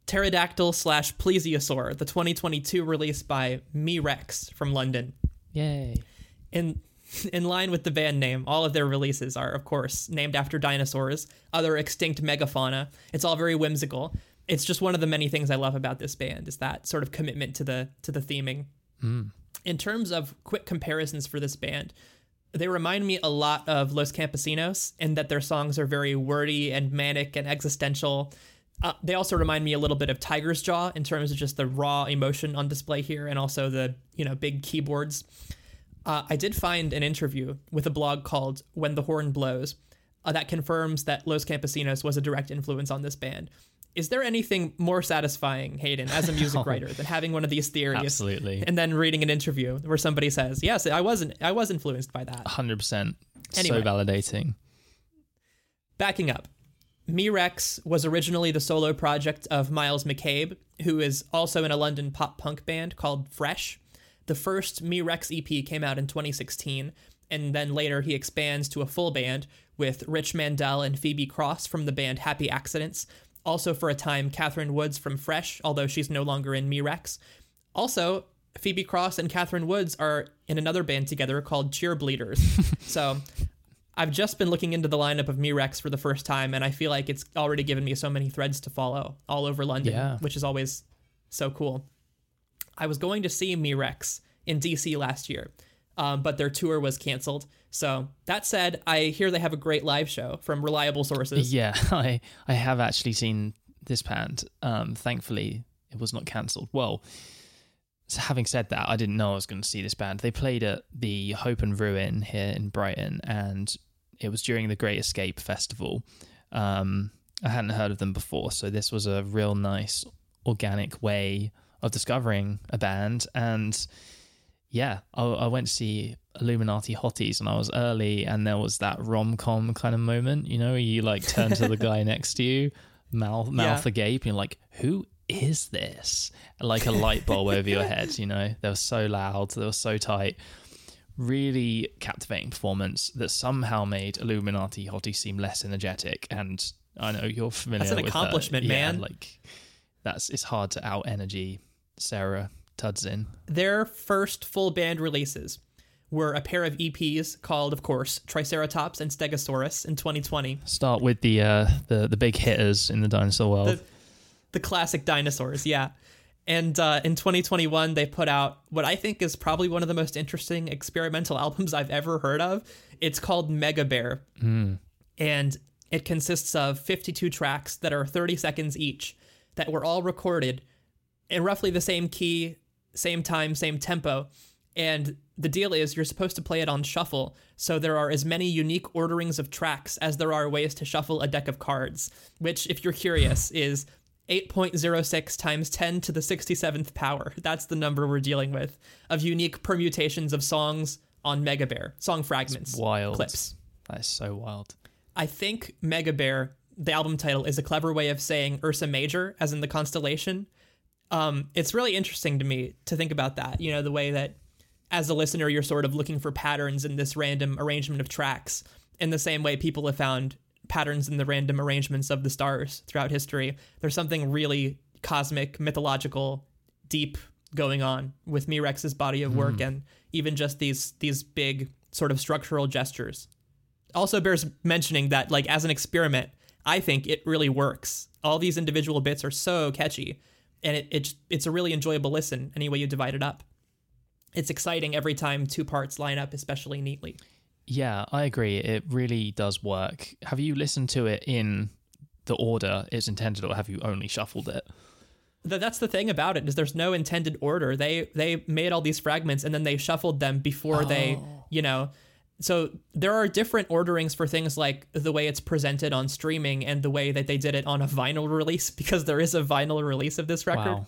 Pterodactyl slash Plesiosaur, the 2022 release by Me Rex from London. Yay. In (laughs) in line with the band name, all of their releases are, of course, named after dinosaurs, other extinct megafauna. It's all very whimsical. It's just one of the many things I love about this band is that sort of commitment to the to the theming. In terms of quick comparisons for this band, they remind me a lot of Los Campesinos in that their songs are very wordy and manic and existential. Uh, they also remind me a little bit of Tigers Jaw in terms of just the raw emotion on display here, and also the you know big keyboards. Uh, I did find an interview with a blog called When the Horn Blows uh, that confirms that Los Campesinos was a direct influence on this band. Is there anything more satisfying, Hayden, as a (laughs) music writer, than having one of these theories Absolutely. and then reading an interview where somebody says, "Yes, I wasn't. I was influenced by that." hundred percent. Anyway. So validating. Backing up, Me Rex was originally the solo project of Myles McCabe, who is also in a London pop punk band called Fresh. The first Me Rex EP came out in 2016, and then later he expands to a full band with Rich Mandel and Phoebe Cross from the band Happy Accidents. Also, for a time, Catherine Woods from Fresh, although she's no longer in Me Rex. Also, Phoebe Cross and Catherine Woods are in another band together called Cheerbleederz. (laughs) so I've just been looking into the lineup of Me Rex for the first time, and I feel like it's already given me so many threads to follow all over London, Yeah. which is always so cool. I was going to see Me Rex in DC last year, um, but their tour was canceled. So that said, I hear they have a great live show from reliable sources. (laughs) Yeah, (laughs) I I have actually seen this band. Um, thankfully, it was not cancelled. Well, so having said that, I didn't know I was going to see this band. They played at the Hope and Ruin here in Brighton, and it was during the Great Escape Festival. Um, I hadn't heard of them before, so this was a real nice, organic way of discovering a band. And yeah, I, I went to see Illuminati Hotties, and I was early, and there was that rom com kind of moment, you know, where you like turn to the (laughs) guy next to you. mouth mouth Yeah. agape, and you're like, who is this? Like a light bulb over your (laughs) head, you know? They were so loud, they were so tight. Really captivating performance that somehow made Illuminati Hottie seem less energetic. And I know you're familiar That's an accomplishment, Yeah, man. Like that's it's hard to out energy Sarah Tudzin. Their first full band releases were a pair of EPs called, of course, Triceratops and Stegosaurus in 2020. Start with the uh the, the big hitters in the dinosaur world. The, the classic dinosaurs, yeah. And uh, in 2021, they put out what I think is probably one of the most interesting experimental (laughs) albums I've ever heard of. It's called Mega Bear. And it consists of 52 tracks that are 30 seconds each that were all recorded in roughly the same key, same time, same tempo. And the deal is you're supposed to play it on shuffle, so there are as many unique orderings of tracks as there are ways to shuffle a deck of cards, which, if you're curious, (sighs) is 8.06 times 10 to the 67th power. That's the number we're dealing with of unique permutations of songs on Mega Bear, song fragments, wild. clips. That is so wild. I think Mega Bear, the album title, is a clever way of saying Ursa Major, as in the constellation. Um, it's really interesting to me to think about that. You know, the way that as a listener, you're sort of looking for patterns in this random arrangement of tracks, in the same way people have found patterns in the random arrangements of the stars throughout history. There's something really cosmic, mythological, deep going on with Me Rex's body of work and even just these these big sort of structural gestures also bears mentioning that like as an experiment i think it really works all these individual bits are so catchy and it, it it's a really enjoyable listen any way you divide it up it's exciting every time two parts line up especially neatly Yeah, I agree. It really does work. Have you listened to it in the order it's intended, or have you only shuffled it? That's the thing about it is there's no intended order they they made all these fragments and then they shuffled them before they oh. you know so there are different orderings for things like the way it's presented on streaming and the way that they did it on a vinyl (laughs) release because there is a vinyl release of this record Wow.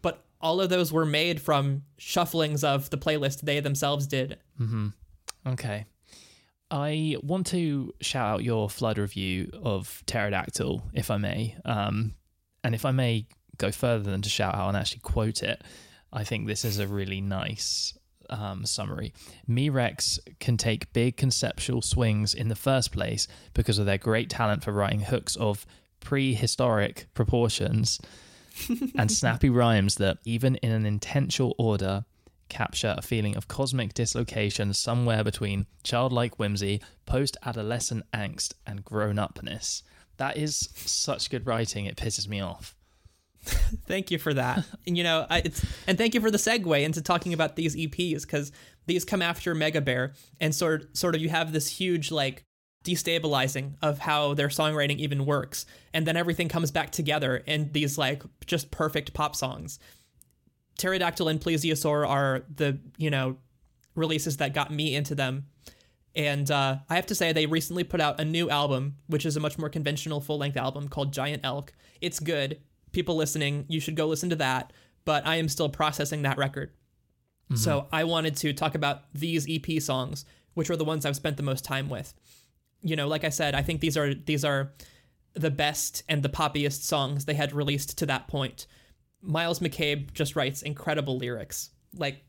but all of those were made from shufflings of the playlist they themselves did Mm-hmm. Okay. I want to shout out your flood review of Pterodactyl, if I may. Um, and if I may go further than to shout out and actually quote it, I think this is a really nice um, summary. Me Rex can take big conceptual swings in the first place because of their great talent for writing hooks of prehistoric proportions (laughs) and snappy rhymes that, even in an intentional order, capture a feeling of cosmic dislocation somewhere between childlike whimsy, post adolescent angst, and grown upness. That is such good writing, it pisses me off. (laughs) Thank you for that. (laughs) and, you know, I, it's and thank you for the segue into talking about these EPs because these come after Mega Bear, and sort sort of you have this huge like destabilizing of how their songwriting even works, and then everything comes back together in these like just perfect pop songs. Pterodactyl and Plesiosaur are the you know releases that got me into them. And uh, I have to say, they recently put out a new album, which is a much more conventional full length album called Giant Elk. It's good. People listening, you should go listen to that. But I am still processing that record. Mm-hmm. So I wanted to talk about these EP songs, which are the ones I've spent the most time with. You know, like I said, I think these are these are the best and the poppiest songs they had released to that point. Myles McCabe just writes incredible lyrics. Like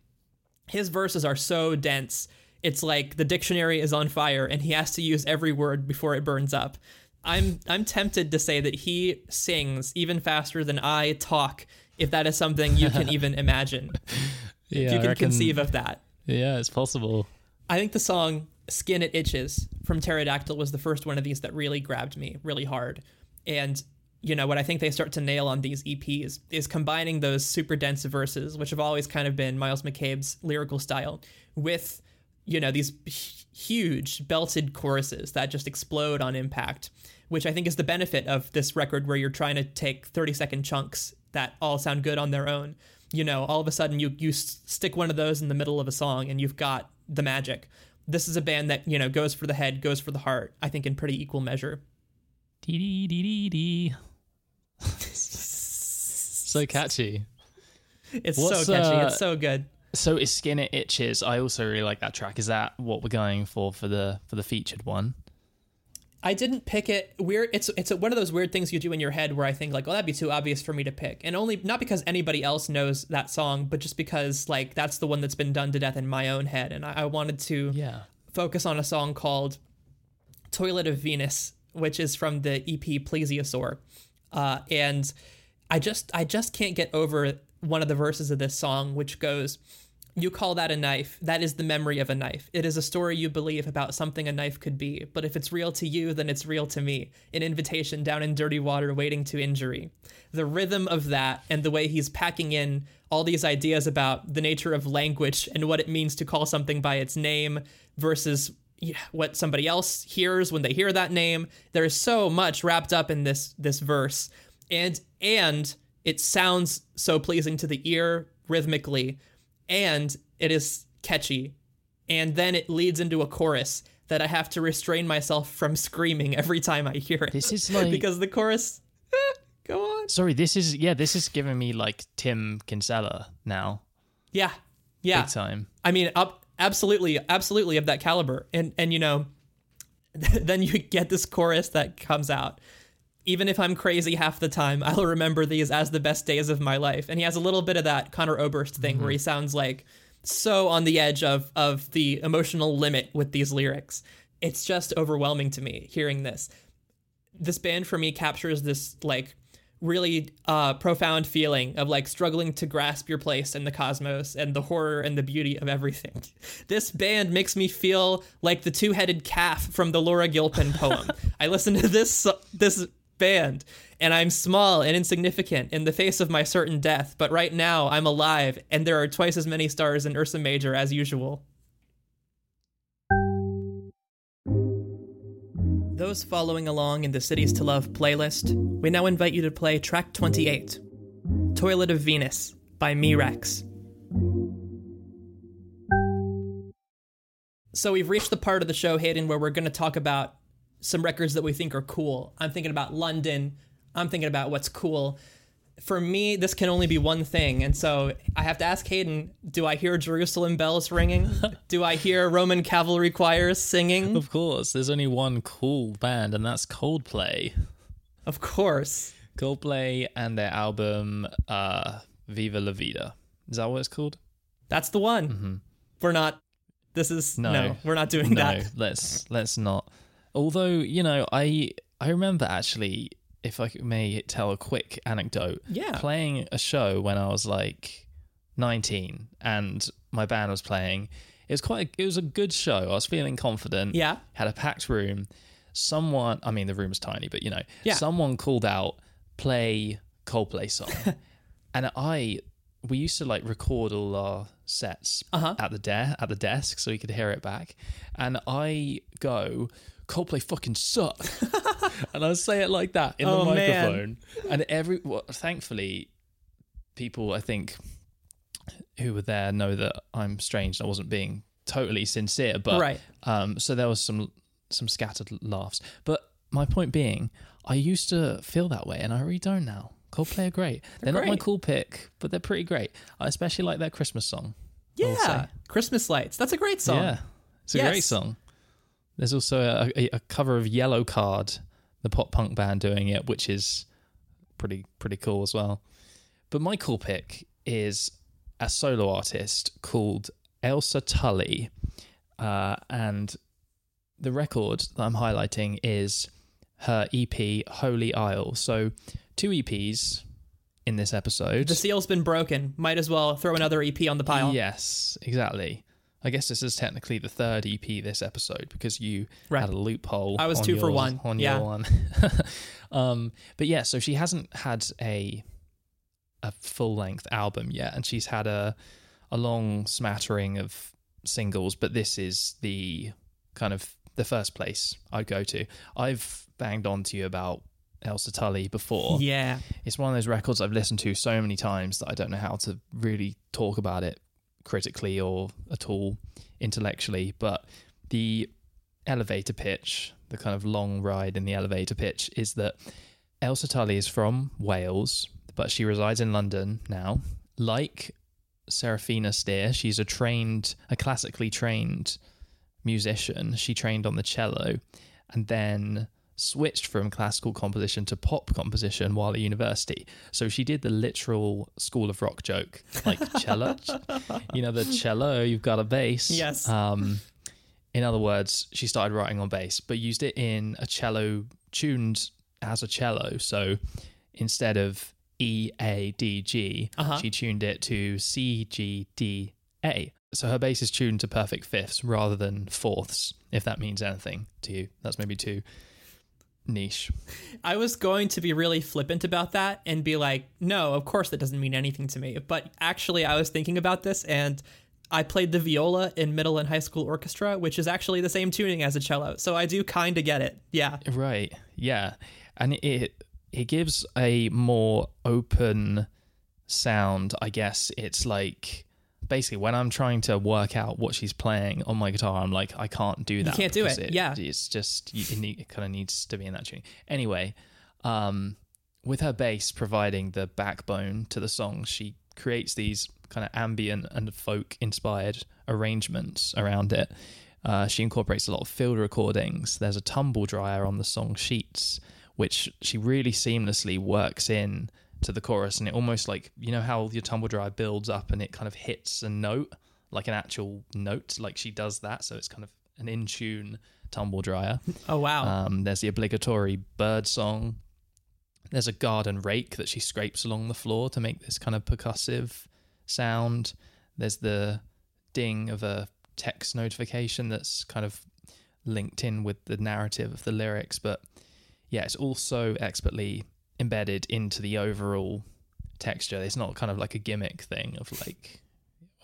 his verses are so dense. It's like the dictionary is on fire and he has to use every word before it burns up. I'm I'm tempted to say that he sings even faster than I talk if that is something you can (laughs) even imagine. Yeah, if you can conceive of that. Yeah, it's possible. I think the song Skin It Itches from Pterodactyl was the first one of these that really grabbed me really hard. And, you know, what I think they start to nail on these EPs is combining those super dense verses, which have always kind of been Myles McCabe's lyrical style, with, you know, these huge belted choruses that just explode on impact, which I think is the benefit of this record where you're trying to take 30 second chunks that all sound good on their own. You know, all of a sudden you you stick one of those in the middle of a song and you've got the magic. This is a band that, you know, goes for the head, goes for the heart, I think in pretty equal measure. Dee dee dee dee dee. so catchy. It's What's, so catchy. uh, it's so good. So is Skin It Itches. I also really like that track. Is that what we're going for for the for the featured one? I didn't pick it. Weird. It's it's one of those weird things you do in your head where I think like, oh, that'd be too obvious for me to pick, and only not because anybody else knows that song, but just because like that's the one that's been done to death in my own head, and I, I wanted to Yeah. focus on a song called "Toilet of Venus," which is from the EP Plesiosaur, uh, and I just I just can't get over one of the verses of this song, which goes. You call that a knife. That is the memory of a knife. It is a story you believe about something a knife could be. But if it's real to you, then it's real to me. An invitation down in dirty water waiting to injury. The rhythm of that and the way he's packing in all these ideas about the nature of language and what it means to call something by its name versus what somebody else hears when they hear that name. There is so much wrapped up in this this verse. And and it sounds so pleasing to the ear rhythmically and it is catchy. And then it leads into a chorus that I have to restrain myself from screaming every time I hear it. This is (laughs) like because the chorus (laughs) go on. Sorry, this is yeah, this is giving me like Tim Kinsella now. Yeah. Yeah. Big time. I mean, up absolutely, absolutely of that caliber. And and you know, (laughs) then you get this chorus that comes out. Even if I'm crazy half the time, (laughs) I'll remember these as the best days of my life. And he has a little bit of that Conor Oberst thing where he sounds like so on the edge of of the emotional limit with these lyrics. It's just overwhelming to me hearing this. This band for me captures this like really uh, profound feeling of like struggling to grasp your place in the cosmos and the horror and the beauty of everything. (laughs) This band makes me feel like the two-headed calf from the Laura Gilpin poem. (laughs) I listen to this this band and I'm small and insignificant in the face of my certain death, but right now I'm alive and there are twice as many stars in Ursa Major as usual. Those following along in the Cities to Love playlist, we now invite you to play track 28, Toilet of Venus by Me Rex. So we've reached the part of the show, Hayden, where we're going to talk about some records that we think are cool. I'm thinking about London. I'm thinking about what's cool. For me, this can only be one thing. And so I have to ask Hayden do I hear Jerusalem bells ringing? (laughs) do I hear Roman cavalry choirs singing? Of course, there's only one cool band, and that's Coldplay. Of course. Coldplay and their album uh, Viva La Vida. Is that what it's called? That's the one. We're not. This is no. No. we're not doing No, that. let's let's not. Although you know, I I remember actually, if I may tell a quick anecdote, Yeah. playing a show when I was like 19 and my band was playing. It was quite. A, it was a good show. I was feeling confident. Yeah. Had a packed room. Someone, I mean, the room was tiny, but you know, Yeah. someone called out, "Play Coldplay song," (laughs) and I. We used to like record all our sets Uh-huh. at the de- at the desk so we could hear it back. And I go, Coldplay fucking suck. (laughs) and I say it like that in Oh, the man. microphone. And every well, thankfully people I think who were there know that I'm strange and I wasn't being totally sincere. But Right. um so there was some some scattered laughs. But my point being, I used to feel that way and I really don't now. Coldplay are great. They're, not my cool pick, but they're pretty great. I especially like their Christmas song. Yeah. Christmas lights. That's a great song. Yeah, it's a Yes. great song. There's also a, a, a cover of Yellowcard, the pop punk band doing it, which is pretty pretty cool as well. But my cool pick is a solo artist called Ailsa Tully, uh, and the record that I'm highlighting is her EP Holy Isle. So two EPs in this episode. The seal's been broken. Might as well throw another EP on the pile. Yes, exactly. I guess this is technically the third EP this episode because you Right. had a loophole. I was on two for one. on Yeah. your one. (laughs) um, but yeah, so she hasn't had a a full length album yet, and she's had a a long smattering of singles. But this is the kind of the first place I'd go to. I've banged on to you about Ailsa Tully before Yeah. it's one of those records I've listened to so many times that I don't know how to really talk about it critically or at all intellectually. But the elevator pitch, the kind of long ride in the elevator pitch, is that Ailsa Tully is from Wales, but she resides in London now. Like Serafina Steer, she's a trained, a classically trained musician. She trained on the cello. and then switched from classical composition to pop composition while at university. So she did the literal School of Rock joke, like (laughs) cello. you know, the cello, you've got a bass. Yes. Um, in other words, she started writing on bass, but used it in a cello tuned as a cello. So instead of E A D G, Uh-huh. she tuned it to C G D A. So her bass is tuned to perfect fifths rather than fourths, if that means anything to you. That's maybe too niche. I was going to be really flippant about that and be like, no, of course that doesn't mean anything to me. But actually, I was thinking about this and I played the viola in middle and high school orchestra, which is actually the same tuning as a cello. So I do kind of get it. Yeah. Right. Yeah. And it it gives a more open sound, I guess. It's like basically when I'm trying to work out what she's playing on my guitar, I'm like, I can't do that. can't do because it, yeah. It's just you, it, need, it kind of needs to be in that tuning. Anyway, um, with her bass providing the backbone to the song, she creates these kind of ambient and folk inspired arrangements around it. Uh, she incorporates a lot of field recordings. There's a tumble dryer on the song Sheets, which she really seamlessly works in to the chorus. And it almost like, you know, how your tumble dryer builds up and it kind of hits a note, like an actual note, like she does that. So it's kind of an in tune tumble dryer. (laughs) Oh, wow. Um, there's the obligatory bird song. There's a garden rake that she scrapes along the floor to make this kind of percussive sound. There's the ding of a text notification that's kind of linked in with the narrative of the lyrics. But yeah, it's also expertly embedded into the overall texture. It's not kind of like a gimmick thing of like,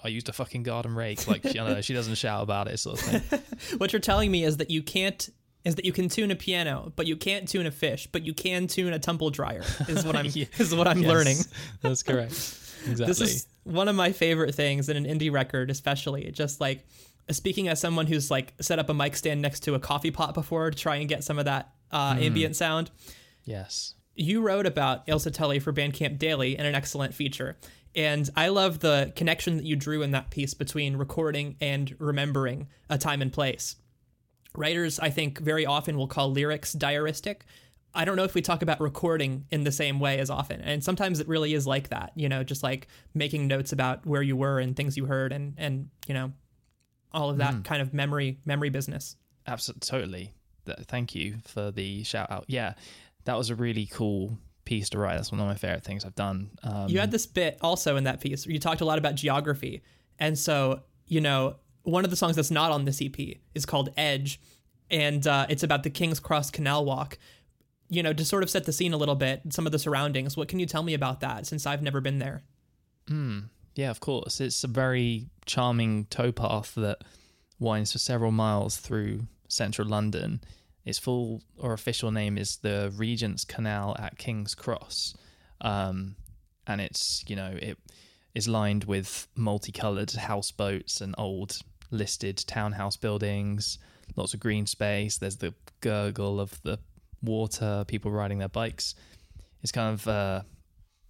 I used a fucking garden rake. Like, I don't know, she doesn't shout about it, sort of thing. (laughs) what you're telling me is that you can't. Is that you can tune a piano, but you can't tune a fish, but you can tune a tumble dryer. Is what (laughs) I'm Yeah. is what I'm Yes, learning. (laughs) That's correct. Exactly. This is one of my favorite things in an indie record, especially. Just like speaking as someone who's like set up a mic stand next to a coffee pot before to try and get some of that uh, ambient sound. yes. You wrote about Ailsa Tully for Bandcamp Daily in an excellent feature. And I love the connection that you drew in that piece between recording and remembering a time and place. Writers, I think, very often will call lyrics diaristic. I don't know if we talk about recording in the same way as often. And sometimes it really is like that, you know, just like making notes about where you were and things you heard and and, you know, all of that mm. kind of memory memory business. Absolutely, totally. Thank you for the shout out. Yeah, that was a really cool piece to write. That's one of my favorite things I've done. Um, You had this bit also in that piece. You talked a lot about geography, and so you know one of the songs that's not on this EP is called Edge, and uh, it's about the King's Cross Canal Walk. You know, to sort of set the scene a little bit, some of the surroundings. What can you tell me about that? Since I've never been there. yeah, of course. It's a very charming towpath that winds for several miles through central London. Its full or official name is the Regent's Canal at King's Cross, um, and it's you know it is lined with multicolored houseboats and old listed townhouse buildings. Lots of green space. There's the gurgle of the water. People riding their bikes. It's kind of uh,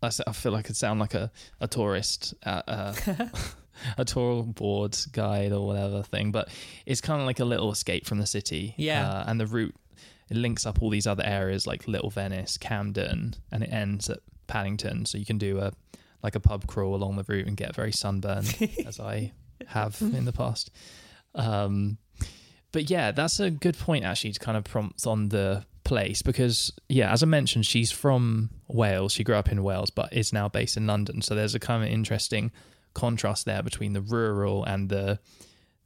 I feel like I sound like a, a tourist at a, (laughs) a tour board guide or whatever thing, but it's kind of like a little escape from the city. Yeah. Uh, and the route, it links up all these other areas like Little Venice, Camden, and it ends at Paddington. So you can do a like a pub crawl along the route and get very sunburned, (laughs) as I have in the past. Um, but yeah, that's a good point actually to kind of prompt on the place because yeah, as I mentioned, she's from Wales. She grew up in Wales, but is now based in London. So there's a kind of interesting contrast there between the rural and the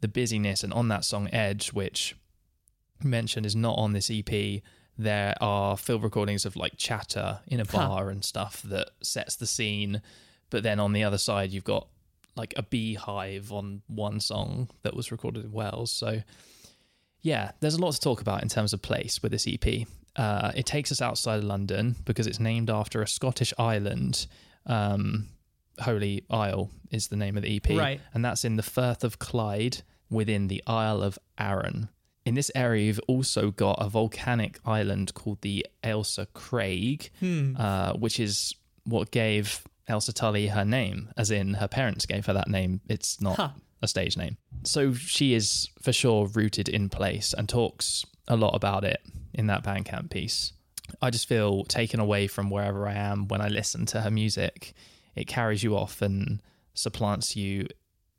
the busyness. And on that song Edge, which mentioned is not on this EP, there are field recordings of like chatter in a Huh. bar and stuff that sets the scene. But then on the other side, you've got like a beehive on one song that was recorded in Wales. So yeah, there's a lot to talk about in terms of place with this EP. Uh, it takes us outside of London because it's named after a Scottish island. Um, Holy Isle is the name of the EP. Right. And that's in the Firth of Clyde within the Isle of Arran. In this area, you've also got a volcanic island called the Ailsa Craig, uh, which is what gave Ailsa Tully her name, as in her parents gave her that name. It's not Huh. a stage name. So she is for sure rooted in place and talks a lot about it in that Bandcamp piece. I just feel taken away from wherever I am when I listen to her music. It carries you off and supplants you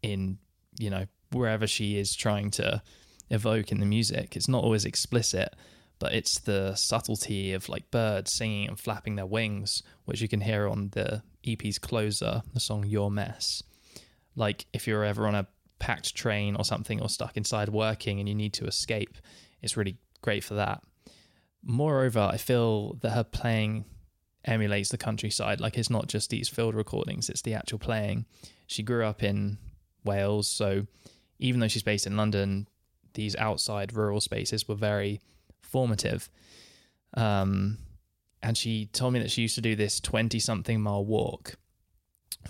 in, you know, wherever she is trying to evoke in the music. It's not always explicit, but it's the subtlety of like birds singing and flapping their wings, which you can hear on the EP's closer, the song Your Mess. Like if you're ever on a packed train or something or stuck inside working and you need to escape, it's really great for that. Moreover, I feel that her playing emulates the countryside. Like it's not just these field recordings, it's the actual playing. She grew up in Wales, so even though she's based in London, these outside rural spaces were very formative. Um, and she told me that she used to do this 20 something mile walk,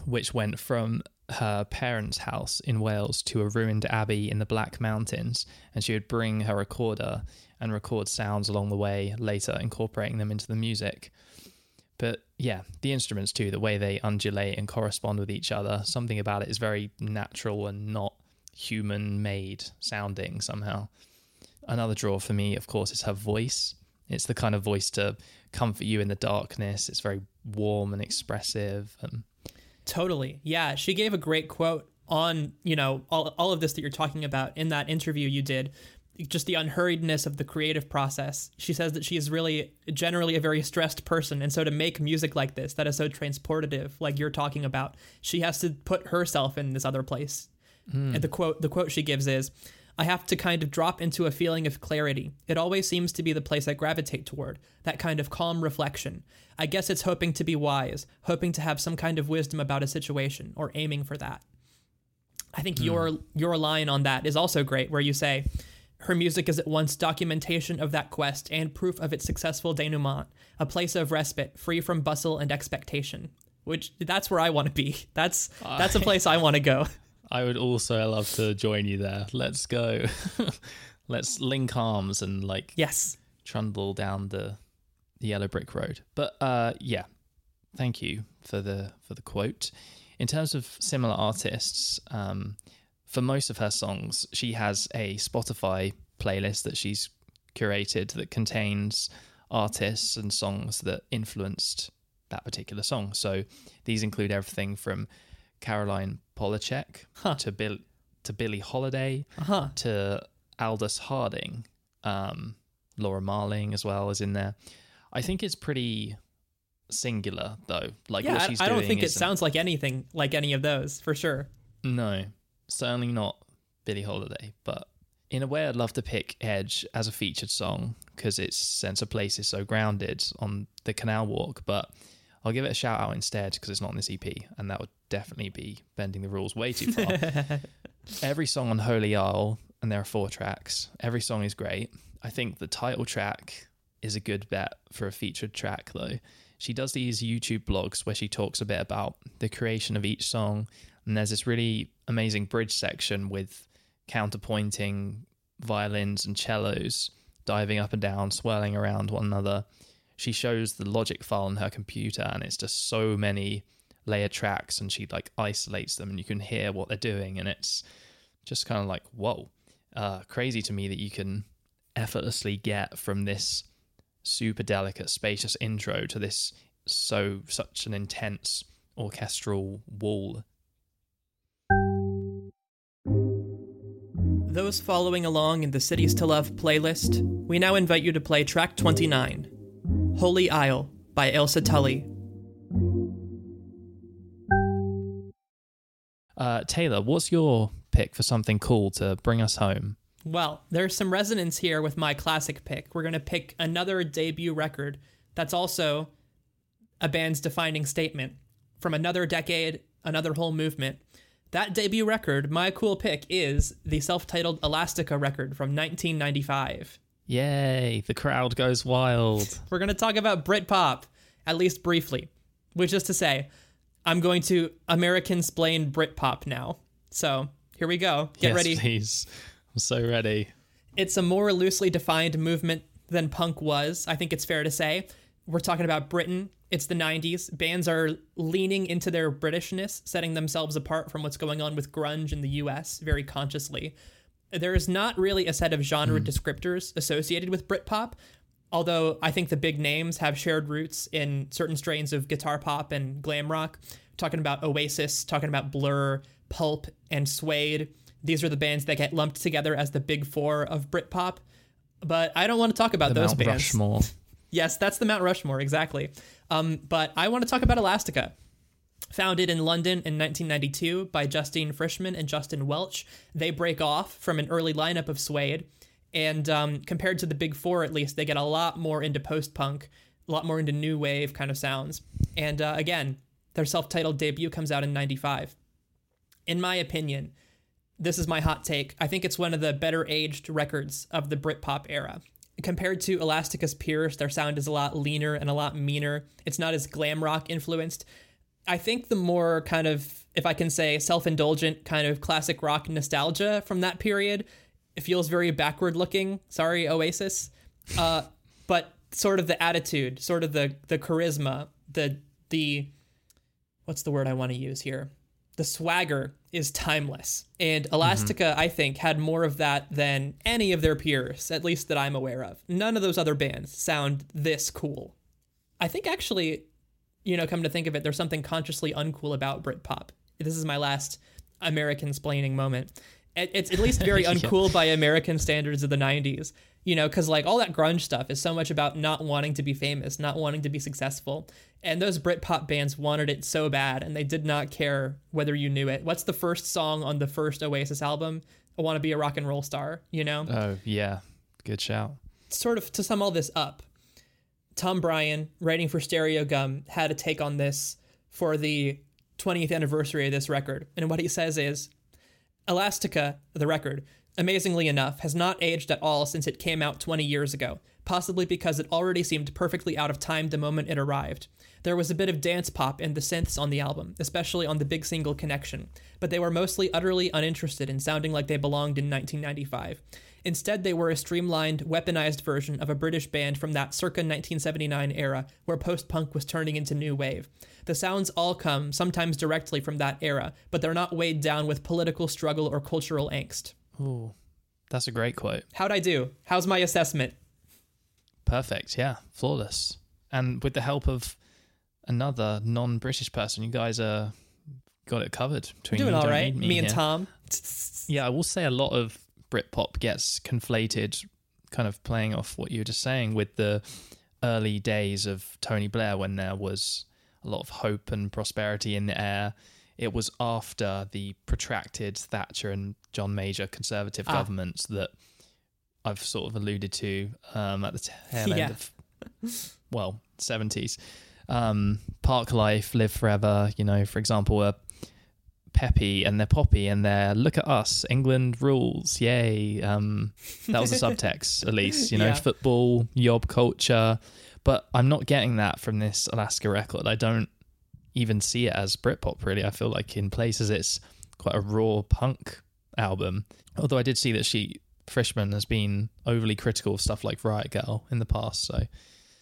which went from her parents' house in Wales to a ruined abbey in the Black Mountains. And she would bring her recorder and record sounds along the way, later incorporating them into the music. But yeah, the instruments too, the way they undulate and correspond with each other, something about it is very natural and not human made sounding somehow. Another draw for me, of course, is her voice. It's the kind of voice to comfort you in the darkness. It's very warm and expressive. And Totally. Yeah. She gave a great quote on, you know, all, all of this that you're talking about in that interview you did, just the unhurriedness of the creative process. She says that she is really generally a very stressed person. And so to make music like this, that is so transportative, like you're talking about, she has to put herself in this other place. And the quote, the quote she gives is, I have to kind of drop into a feeling of clarity. It always seems to be the place I gravitate toward, that kind of calm reflection. I guess it's hoping to be wise, hoping to have some kind of wisdom about a situation, or aiming for that. I think hmm. your your line on that is also great, where you say, her music is at once documentation of that quest and proof of its successful denouement, a place of respite, free from bustle and expectation. Which that's where I want to be. That's that's a place I want to go. I would also love to join you there. Let's go. (laughs) Let's link arms and like Yes. trundle down the the yellow brick road. But uh yeah. Thank you for the for the quote. In terms of similar artists, um for most of her songs, she has a Spotify playlist that she's curated that contains artists and songs that influenced that particular song. So these include everything from Caroline Polachek Huh. to Bill to Billie Holiday Uh-huh. to Aldous Harding. Um, Laura Marling as well is in there. I think it's pretty singular though. Like Yeah, what I, she's I don't think it sounds like anything like any of those, for sure. No, certainly not Billie Holiday. But in a way, I'd love to pick Edge as a featured song because its sense of place is so grounded on the Canal Walk. But I'll give it a shout out instead because it's not on this EP, and that would definitely be bending the rules way too far. (laughs) every song on Holy Isle, and there are four tracks, every song is great. I think the title track is a good bet for a featured track, though. She does these YouTube blogs where she talks a bit about the creation of each song, and there's this really amazing bridge section with counterpointing violins and cellos diving up and down, swirling around one another. She shows the logic file on her computer, and it's just so many layer tracks, and she like isolates them, and you can hear what they're doing, and it's just kind of like whoa, uh, crazy to me that you can effortlessly get from this super delicate, spacious intro to this so such an intense orchestral wall. Those following along in the Cities to Love playlist, we now invite you to play track 29, Holy Isle by Ailsa Tully. Uh, Taylor, what's your pick for something cool to bring us home? Well, there's some resonance here with my classic pick. We're going to pick another debut record that's also a band's defining statement from another decade, another whole movement. That debut record, my cool pick, is the self titled Elastica record from 1995. Yay, the crowd goes wild. (laughs) We're going to talk about Britpop, at least briefly, which is to say, I'm going to American splain Britpop now. So here we go. Get yes, ready. please. I'm so ready. it's a more loosely defined movement than punk was. I think it's fair to say. We're talking about Britain. It's the 90s. Bands are leaning into their Britishness, setting themselves apart from what's going on with grunge in the US very consciously. there is not really a set of genre hmm. descriptors associated with Britpop, although I think the big names have shared roots in certain strains of guitar pop and glam rock. Talking about Oasis, talking about Blur, Pulp, and Suede. These are the bands that get lumped together as the big four of Britpop. But I don't want to talk about The those Mount bands. Rushmore. Yes, that's the Mount Rushmore, exactly. Um, but I want to talk about Elastica. Founded in London in 1992 by Justine Frischmann and Justin Welch, they break off from an early lineup of Suede. And um, compared to the big four, at least, they get a lot more into post punk, a lot more into new wave kind of sounds. And uh, again, their self titled debut comes out in 95. In my opinion, this is my hot take. I think it's one of the better aged records of the Britpop era. Compared to Elastica's peers, their sound is a lot leaner and a lot meaner. It's not as glam rock influenced. I think the more kind of, if I can say, self indulgent kind of classic rock nostalgia from that period, it feels very backward looking. Sorry, Oasis. Uh, (laughs) but sort of the attitude, sort of the the charisma, the the what's the word I want to use here? The swagger is timeless. And mm-hmm. Elastica, I think, had more of that than any of their peers, at least that I'm aware of. None of those other bands sound this cool. I think actually, you know, come to think of it, there's something consciously uncool about Britpop. This is my last American splaining moment. It- It's at least very (laughs) Yeah. uncool by American standards of the 90s, you know, because like all that grunge stuff is so much about not wanting to be famous, not wanting to be successful. And those Britpop bands wanted it so bad, and they did not care whether you knew it. What's the first song on the first Oasis album? I Want to Be a Rock and Roll Star, you know? Oh, yeah. Good shout. sort of to sum all this up, Tom Breihan, writing for Stereogum, had a take on this for the 20th anniversary of this record. And what he says is Elastica, the record, amazingly enough, has not aged at all since it came out 20 years ago, possibly because it already seemed perfectly out of time the moment it arrived. There was a bit of dance pop in the synths on the album, especially on the big single Connection, but they were mostly utterly uninterested in sounding like they belonged in 1995. Instead, they were a streamlined, weaponized version of a British band from that circa 1979 era where post punk was turning into new wave. The sounds all come, sometimes directly from that era, but they're not weighed down with political struggle or cultural angst. Ooh, that's a great quote. How'd I do? How's my assessment? Perfect. Yeah, flawless. And with the help of another non-British person, you guys are got it covered. Between Doing all right. Me, and here. Tom. Yeah, I will say a lot of Britpop gets conflated, kind of playing off what you were just saying with the early days of Tony Blair when there was a lot of hope and prosperity in the air. It was after the protracted Thatcher and John Major conservative Ah. governments that I've sort of alluded to um, at the (laughs) tail end Yeah. of, well, 70s. Um, Parklife, Live Forever, you know, for example, are peppy and they're poppy and they're look at us, England rules, yay. Um, that was the (laughs) subtext, at least, you know, Yeah. football, yob culture. But I'm not getting that from this Elastica record. I don't even see it as Britpop, really. I feel like in places it's quite a raw punk album. Although I did see that she, Frischmann, has been overly critical of stuff like Riot Grrrl in the past. So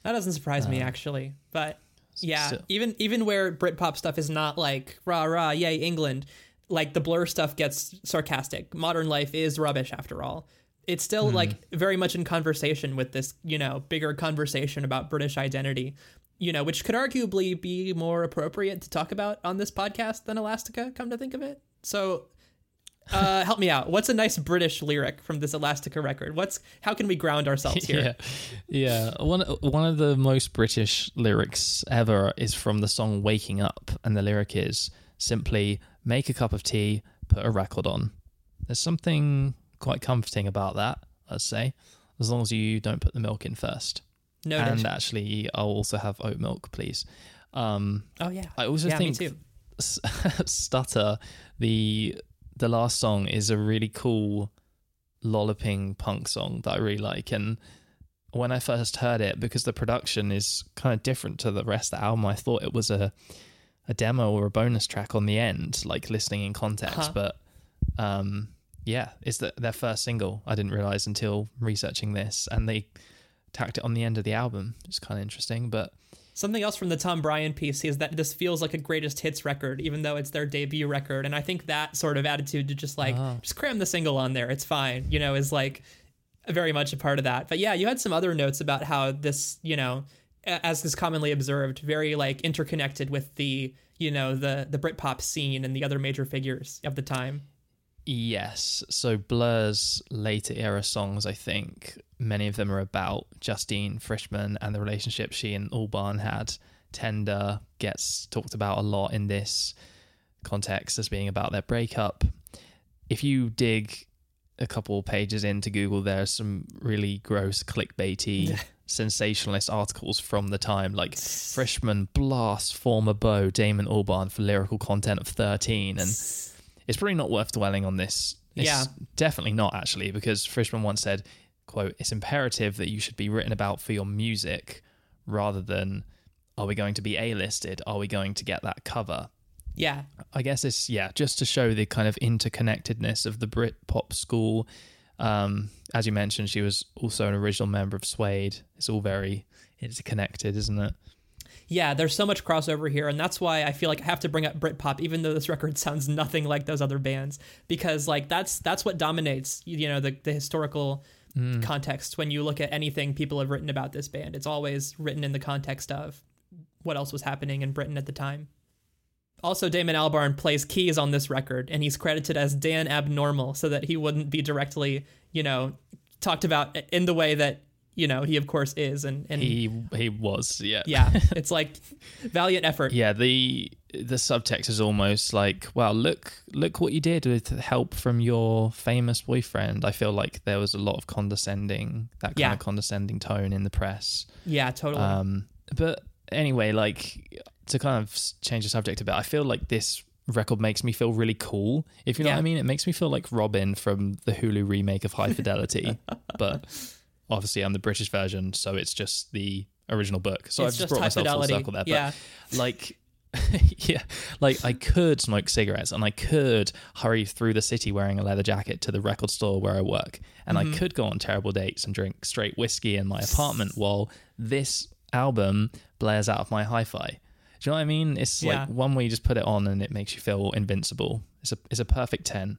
That doesn't surprise me actually, but yeah, even even where Britpop stuff is not like rah rah yay England, like the Blur stuff gets sarcastic. Modern life is rubbish after all. It's still mm-hmm. like very much in conversation with this, you know, bigger conversation about British identity, you know, which could arguably be more appropriate to talk about on this podcast than Elastica. Come to think of it, so. Uh, help me out. What's a nice British lyric from this Elastica record? What's how can we ground ourselves here? Yeah, yeah. One one of the most British lyrics ever is from the song "Waking Up," and the lyric is simply "Make a cup of tea, put a record on." There's something quite comforting about that. I'd say, as long as you don't put the milk in first. No. And actually, I'll also have oat milk, please. Um, oh yeah. I also yeah, think. (laughs) Stutter, the the last song is a really cool lolloping punk song that I really like. And when I first heard it, because the production is kind of different to the rest of the album, I thought it was a a demo or a bonus track on the end, like listening in context. Huh. But um, yeah, it's the, their first single. I didn't realize until researching this, and they tacked it on the end of the album. It's kind of interesting, but Something else from the Tom Breihan piece is that this feels like a greatest hits record, even though it's their debut record. And I think that sort of attitude to just like Ah. just cram the single on there, it's fine, you know, is like very much a part of that. But yeah, you had some other notes about how this, you know, as is commonly observed, very like interconnected with the, you know, the the Britpop scene and the other major figures of the time. Yes. So Blur's later era songs, I think many of them are about Justine Frischmann and the relationship she and Albarn had. Tender gets talked about a lot in this context as being about their breakup. If you dig a couple pages into Google, there are some really gross clickbaity sensationalist articles from the time, like Frischmann blasts former beau Damon Albarn for lyrical content of 13 and it's probably not worth dwelling on this. It's Yeah. definitely not actually, because Frischmann once said, "quote It's imperative that you should be written about for your music, rather than are we going to be a-listed? Are we going to get that cover?" Yeah. I guess it's yeah, just to show the kind of interconnectedness of the Brit pop school. Um, as you mentioned, she was also an original member of Suede. It's all very interconnected, isn't it? Yeah, there's so much crossover here, and that's why I feel like I have to bring up Britpop, even though this record (laughs) sounds nothing like those other bands, because like that's that's what dominates, you know, the the historical mm. context when you look at anything people have written about this band. It's always written in the context of what else was happening in Britain at the time. Also, Damon Albarn plays keys on this record, and he's credited as Dan Abnormal, so that he wouldn't be directly, you know, talked about in the way that you know he of course is, and and He he was yeah yeah, (laughs) it's like valiant effort. yeah the the subtext is almost like well look look what you did with help from your famous boyfriend i feel like there was a lot of condescending that kind Yeah. of condescending tone in the press Yeah, totally. um but anyway like to kind of change the subject a bit i feel like this record makes me feel really cool if you know Yeah. what i mean it makes me feel like robin from the hulu remake of high fidelity (laughs) but obviously i'm the british version so it's just the original book so it's i've just brought myself fidelity. full circle there but yeah, like (laughs) yeah like i could smoke cigarettes and i could hurry through the city wearing a leather jacket to the record store where i work and Mm-hmm. i could go on terrible dates and drink straight whiskey in my apartment while this album blares out of my hi-fi do you know what i mean it's Yeah. like one way you just put it on and it makes you feel invincible it's a it's a perfect 10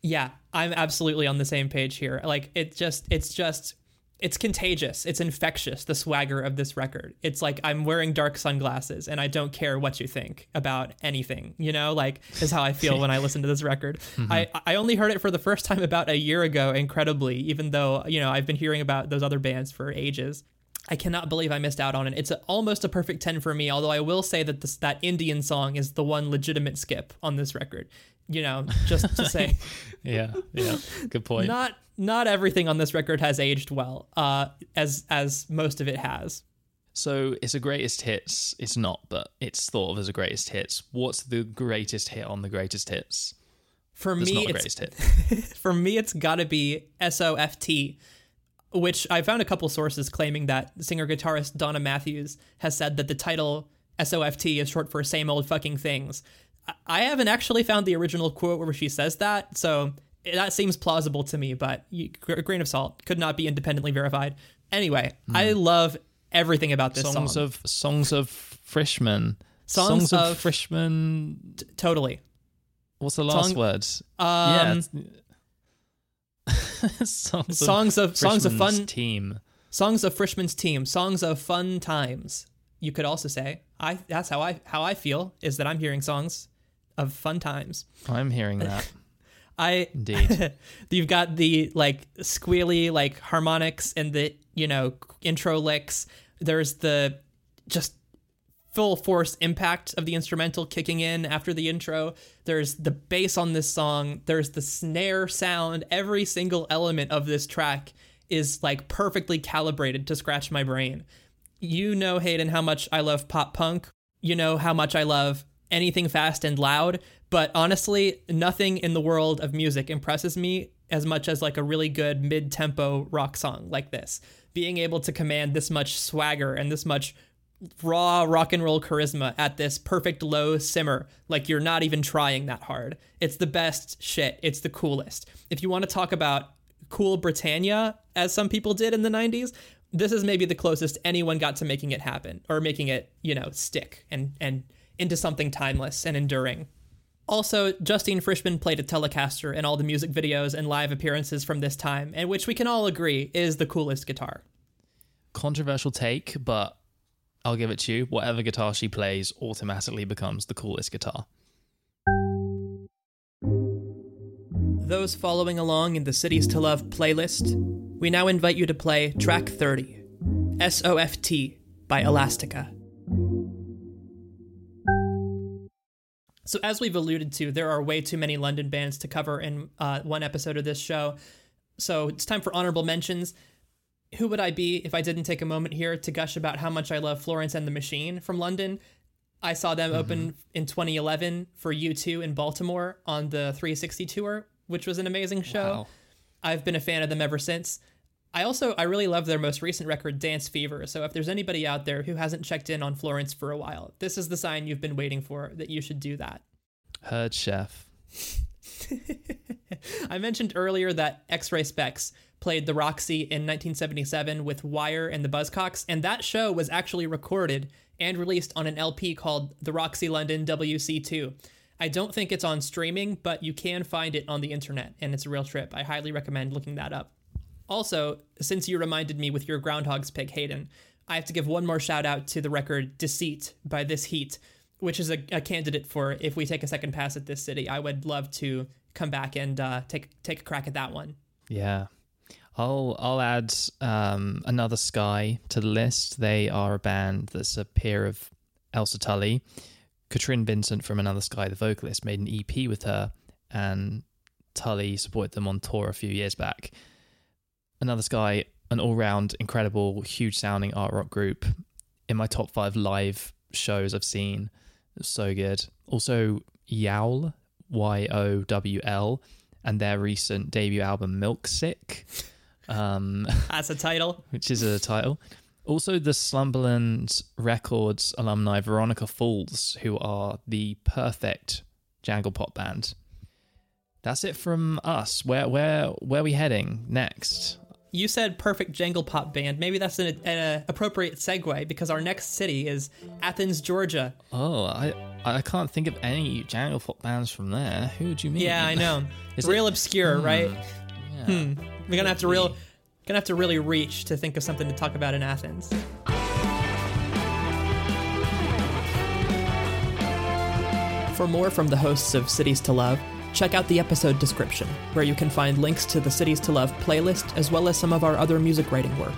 yeah. I'm absolutely on the same page here. Like it just, it's just, it's contagious. It's infectious. The swagger of this record. It's like I'm wearing dark sunglasses, and I don't care what you think about anything. You know, like is how I feel when I (laughs) listen to this record. Mm-hmm. I I only heard it for the first time about a year ago. Incredibly, even though you know I've been hearing about those other bands for ages. I cannot believe I missed out on it. It's a, almost a perfect 10 for me, although I will say that this, that Indian song is the one legitimate skip on this record. You know, just to say, (laughs) yeah yeah good point (laughs) not not everything on this record has aged well, uh, as as most of it has. so it's a greatest hits it's not but it's thought of as a greatest hits what's the greatest hit on the greatest hits For That's me, it's greatest hit (laughs) for me, it's got to be SOFT, which I found a couple sources claiming that singer guitarist Donna Matthews has said that the title SOFT is short for same old fucking things. I haven't actually found the original quote where she says that, so that seems plausible to me, but you, a grain of salt could not be independently verified. Anyway, I love everything about this songs song. of songs of Frischmann. Songs of, of- Frischmann. totally. What's the last Song- word? Um, yeah. (laughs) songs, songs of songs of fun team. Songs of Frischmann's team, songs of fun times. You could also say, I that's how I how I feel is that I'm hearing songs of fun times. I'm hearing that. (laughs) I Indeed. (laughs) you've got the like squealy like harmonics and the you know intro licks. There's the just full force impact of the instrumental kicking in after the intro. There's the bass on this song. There's the snare sound. Every single element of this track is like perfectly calibrated to scratch my brain. You know, Hayden, how much I love pop punk. You know how much I love anything fast and loud. But honestly, nothing in the world of music impresses me as much as like a really good mid tempo rock song like this. Being able to command this much swagger and this much raw rock and roll charisma at this perfect low simmer like you're not even trying that hard it's the best shit it's the coolest if you want to talk about cool britannia as some people did in the 90s this is maybe the closest anyone got to making it happen or making it, you know, stick and and into something timeless and enduring. Also, Justine Frischmann played a Telecaster in all the music videos and live appearances from this time, and which we can all agree is the coolest guitar. Controversial take, but I'll give it to you. Whatever guitar she plays automatically becomes the coolest guitar. Those following along in the Cities to Love playlist, we now invite you to play track 30, SOFT by Elastica. So, as we've alluded to, there are way too many London bands to cover in uh, one episode of this show. So, it's time for honorable mentions. Who would I be if I didn't take a moment here to gush about how much I love Florence and the Machine from London? I saw them mm-hmm. open in 2011 for U2 in Baltimore on the 360 tour, which was an amazing show. Wow. I've been a fan of them ever since. I also I really love their most recent record, Dance Fever. So if there's anybody out there who hasn't checked in on Florence for a while, this is the sign you've been waiting for that you should do that. Heard chef. (laughs) I mentioned earlier that X-Ray Spex played the Roxy in 1977 with Wire and the Buzzcocks, and that show was actually recorded and released on an LP called The Roxy London WC2. I don't think it's on streaming, but you can find it on the internet, and it's a real trip. I highly recommend looking that up. Also, since you reminded me with your Groundhog's Pig, Hayden, I have to give one more shout out to the record Deceit by This Heat, which is a, a candidate for if we take a second pass at this city. I would love to come back and uh, take take a crack at that one. Yeah. I'll I'll add um, another Sky to the list. They are a band that's a peer of Ailsa Tully. Catrin Vincent from Another Sky, the vocalist, made an EP with her, and Tully supported them on tour a few years back. Another Sky, an all round incredible, huge sounding art rock group. In my top five live shows I've seen, so good. Also, Yowl, Y O W L, and their recent debut album, Milk Sick. Um, (laughs) That's a title. Which is a title. Also, the Slumberland Records alumni Veronica Falls, who are the perfect jangle pop band. That's it from us. Where where where are we heading next? You said perfect jangle pop band. Maybe that's an, an appropriate segue because our next city is Athens, Georgia. Oh, I I can't think of any jangle pop bands from there. Who do you mean? Yeah, I know. (laughs) real it? obscure, hmm. right? Yeah. Hmm. We're gonna have to real Gonna have to really reach to think of something to talk about in Athens. For more from the hosts of Cities to Love, check out the episode description, where you can find links to the Cities to Love playlist as well as some of our other music writing work.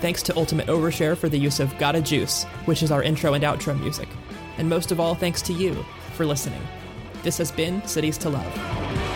Thanks to Ultimate Overshare for the use of Gotta Juice, which is our intro and outro music. And most of all, thanks to you for listening. This has been Cities to Love.